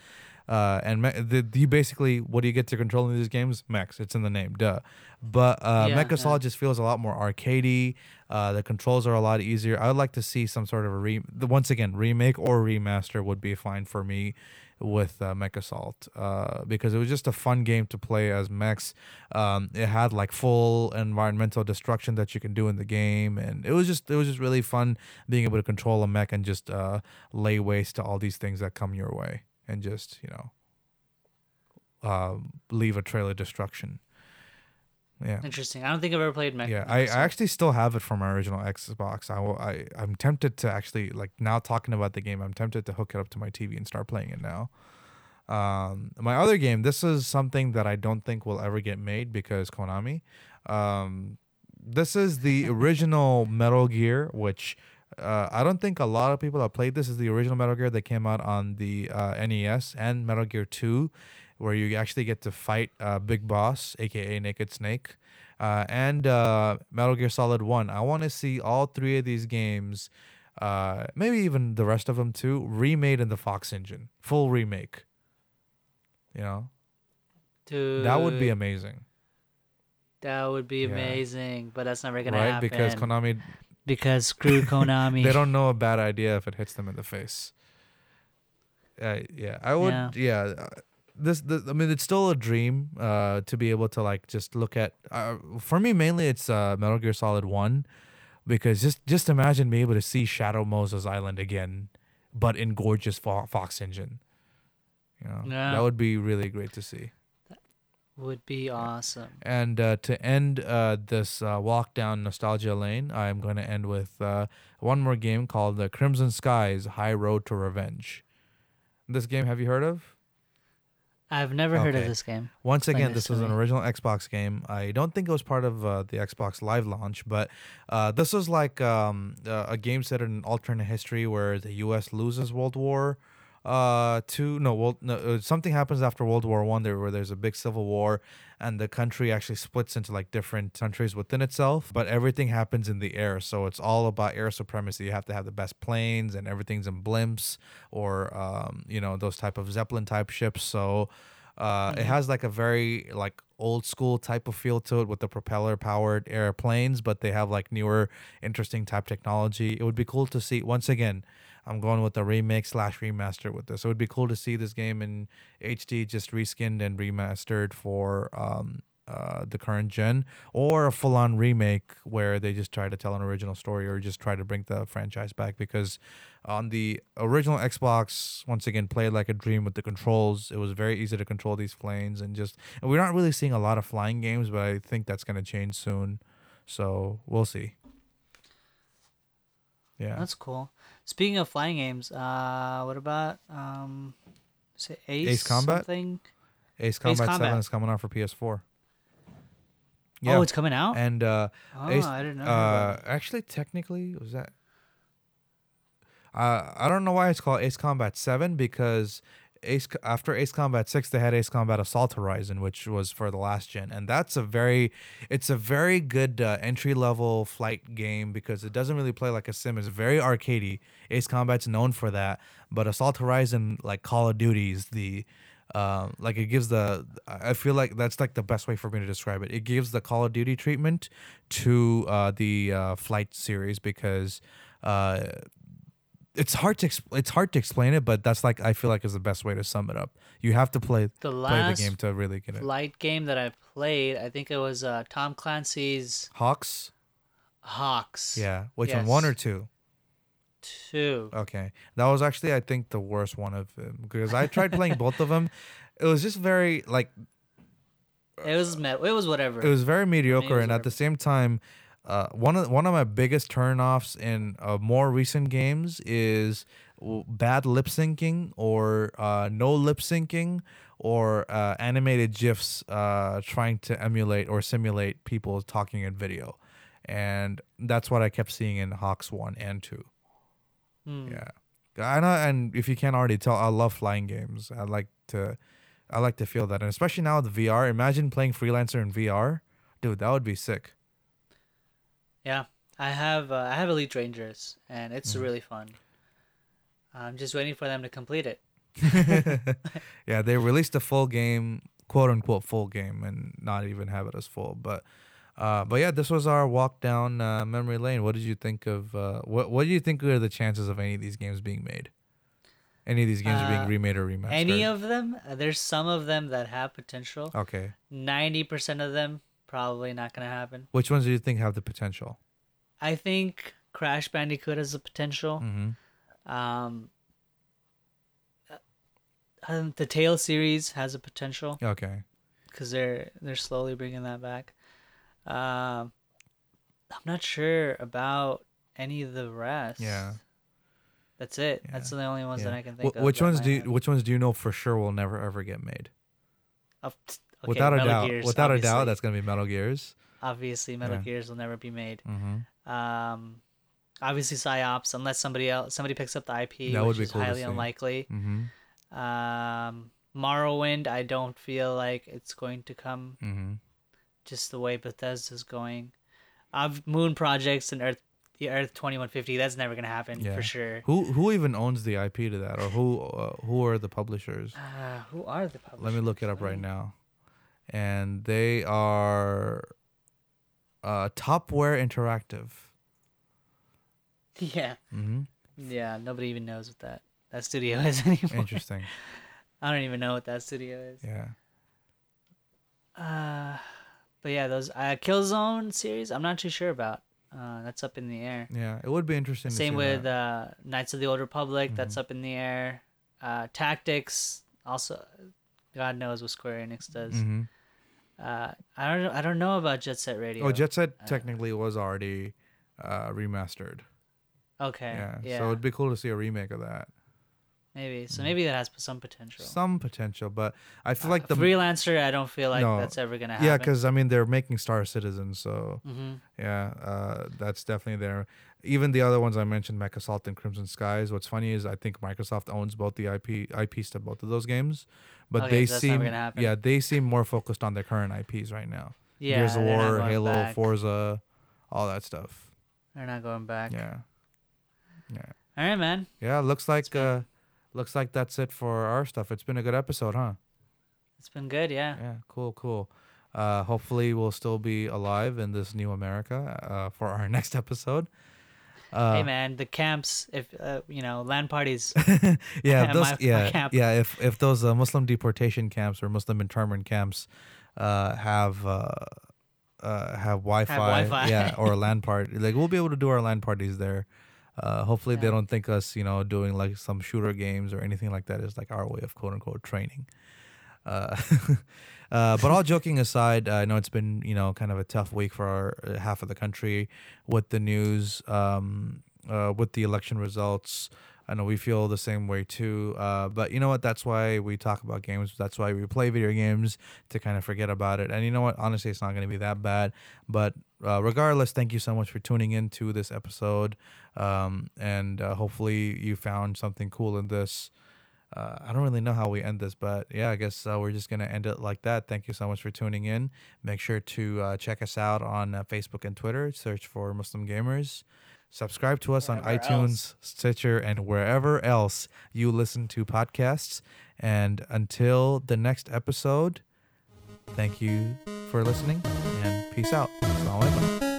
Uh, and me- the, you basically what do you get to control in these games? Mechs. It's in the name, duh. But uh, Yeah, MechAssault yeah. just feels a lot more arcadey. Uh, the controls are a lot easier. I would like to see some sort of a re. Once again, remake or remaster would be fine for me with uh, MechAssault uh, because it was just a fun game to play as mechs. Um, it had like full environmental destruction that you can do in the game, and it was just it was just really fun being able to control a mech and just uh, lay waste to all these things that come your way, and just you know uh, leave a trail of destruction. Yeah. Interesting. I don't think I've ever played Mech. Yeah, I, I actually still have it from my original Xbox. I, will- I I'm tempted to actually like now talking about the game. I'm tempted to hook it up to my TV and start playing it now. Um, my other game. This is something that I don't think will ever get made because Konami. Um, this is the original Metal Gear, which uh, I don't think a lot of people have played. This is the original Metal Gear that came out on the uh, NES and Metal Gear Two, where you actually get to fight uh, Big Boss, aka Naked Snake uh, and uh, Metal Gear Solid One. I want to see all three of these games, uh, maybe even the rest of them too, remade in the Fox engine, full remake. You know, Dude, that would be amazing, that would be Yeah. amazing, but that's never gonna happen. right? happen Because Konami, because screw Konami. they don't know a bad idea if it hits them in the face. Uh, yeah, I would. Yeah. Yeah. uh, this, this, I mean, it's still a dream uh, to be able to like just look at. Uh, for me, mainly, it's uh, Metal Gear Solid One, because just just imagine being able to see Shadow Moses Island again, but in gorgeous Fo- Fox engine. You know, Yeah. that would be really great to see. Would be awesome. And uh, to end uh, this uh, walk down nostalgia lane, I'm going to end with uh, one more game called the Crimson Skies High Road to Revenge. This game, have you heard of? I've never heard of this game. Once Explain again, this was an original Xbox game. I don't think it was part of uh, the Xbox Live launch, but uh, this was like um, uh, a game set in an alternate history where the U.S. loses World War uh two no world no uh, something happens after world war one there where there's a big civil war and the country actually splits into like different countries within itself but everything happens in the air so it's all about air supremacy you have to have the best planes and everything's in blimps or um you know those type of zeppelin type ships so uh, it Mhm. has like a very like old school type of feel to it with the propeller powered airplanes, but they have like newer, interesting type technology. It would be cool to see once again. I'm going with the remake slash remaster with this. It would be cool to see this game in HD just reskinned and remastered for um uh, the current gen, or a full on remake where they just try to tell an original story or just try to bring the franchise back. Because on the original Xbox, once again, played like a dream with the controls. It was very easy to control these planes and just. And we're not really seeing a lot of flying games, but I think that's going to change soon. So we'll see. Yeah. That's cool. Speaking of flying games, uh, what about um, say Ace, Ace Combat? Something? Ace Combat, 7 Combat. is coming out for PS4. Oh, it's coming out. and uh, oh, Ace, I didn't know. uh, actually, technically, was that? Uh, I don't know why it's called Ace Combat Seven because Ace after Ace Combat Six, they had Ace Combat Assault Horizon, which was for the last gen, and that's a very, it's a very good uh, entry level flight game because it doesn't really play like a sim. It's very arcadey. Ace Combat's known for that, but Assault Horizon, like Call of Duty's the um, like it gives the I feel like that's like the best way for me to describe it. It gives the Call of Duty treatment to uh, the uh, flight series because uh, it's hard to exp- it's hard to explain it, but that's like I feel like is the best way to sum it up. You have to play the play the last game to really get it. flight game that I played, I think it was uh, Tom Clancy's HAWX, HAWX. yeah. Which one? One or two? Two. Okay, that was actually I think the worst one of them because I tried playing both of them. It was just very like It was met. It was whatever. it was very mediocre was and at the same time uh, one of one of my biggest turnoffs in uh, more recent games is bad lip syncing or uh, no lip syncing or uh, animated gifs uh, trying to emulate or simulate people talking in video and that's what i kept seeing in HAWX 1 and 2 Hmm. yeah I know, and if you can't already tell, I love flying games. I like to, I like to feel that, and especially now with VR. Imagine playing freelancer in VR, dude. That would be sick. Yeah, I have uh, I have Elite Dangerous, and it's Mm-hmm. really fun. I'm just waiting for them to complete it. yeah, they released a full game, quote unquote full game, and not even have it as full. But, uh, but yeah, this was our walk down uh, memory lane. What did you think of? Uh, what What do you think are the chances of any of these games being made? Any of these games are Uh, being remade or remastered? Any of them? There's some of them that have potential. Okay, Ninety percent of them probably not gonna happen. which ones do you think have the potential? I think Crash Bandicoot has the potential. Mm-hmm. Um, uh, um, the Tail series has a potential Okay. because they're they're slowly bringing that back. Um, I'm not sure about any of the rest. Yeah. That's it. That's the only ones that I can think Wh- of. which ones do you. Which ones do you know for sure will never ever get made? Of- okay, without a Metal doubt, Gears, without a doubt, that's gonna be Metal Gears. obviously Metal Yeah. Gears will never be made. Mm-hmm. Um, obviously Psi-Ops, unless somebody else somebody picks up the IP, That which would be is cool highly unlikely. Mm-hmm. Um, Morrowind, I don't feel like it's going to come Mm-hmm. just the way Bethesda's going. I've Moon Projects and Earth, the Earth twenty one fifty. That's never gonna happen Yeah. for sure. Who who even owns the IP to that, or who uh, who are the publishers? Uh, who are the publishers? Let me look it up right now. And they are uh, Topware Interactive. Yeah, Mm-hmm. yeah. Nobody even knows what that that studio is anymore. Interesting. I don't even know what that studio is. Yeah. Uh, but yeah, those uh, Killzone series, I'm not too sure about. Uh, that's up in the air. Yeah. It would be interesting. Same with uh, Knights of the Old Republic. That's Mhm. up in the air. Uh, Tactics, also, God knows what Square Enix does. Mhm. Uh, I don't. I don't know about Jet Set Radio. Oh, Jet Set Uh, technically was already uh, remastered. Okay. Yeah. Yeah. So it'd be cool to see a remake of that. maybe. So Mhm. maybe that has some potential. Some potential, but I feel Uh, like the freelancer, I don't feel like No. that's ever gonna happen. yeah, because I mean they're making Star Citizen, so hmm yeah, uh, that's definitely there. Even the other ones I mentioned, MechAssault and Crimson Skies. What's funny is I think Microsoft owns both the IP IPs to both of those games, but Okay, they so seem yeah they seem more focused on their current IPs right now. Yeah. Gears of War, Halo, back. Forza, all that stuff. They're not going back. Yeah, yeah, All right, man. yeah. Looks like been- uh, looks like that's it for our stuff. It's been a good episode, huh? It's been good. Yeah. Yeah, cool, cool. Uh, hopefully, we'll still be alive in this new America uh, for our next episode. Uh, hey, man. The camps, if uh, you know, LAN parties. yeah, if My- those, my yeah, camp. yeah. If if those uh, Muslim deportation camps or Muslim internment camps uh, have uh, uh, have Wi-Fi, Wi-Fi. yeah, or a LAN party. Like we'll be able to do our LAN parties there. Uh, hopefully they don't think us, you know, doing like some shooter games or anything like that is like our way of quote unquote training. Uh, uh, but all joking aside, I know it's been you know kind of a tough week for our uh, half of the country with the news, um, uh, with the election results. I know we feel the same way too. Uh, but you know what? That's why we talk about games. That's why we play video games to kind of forget about it. And you know what? Honestly, it's not going to be that bad. But uh, regardless, thank you so much for tuning in to this episode. Um, and uh, hopefully you found something cool in this. Uh, I don't really know how we end this, but yeah, I guess uh, we're just going to end it like that. Thank you so much for tuning in. Make sure to uh, check us out on uh, Facebook and Twitter. Search for Muslim Gamers. Subscribe to us on iTunes, else. Stitcher, and wherever else you listen to podcasts. And until the next episode, thank you for listening and peace out. Assalamu alaikum.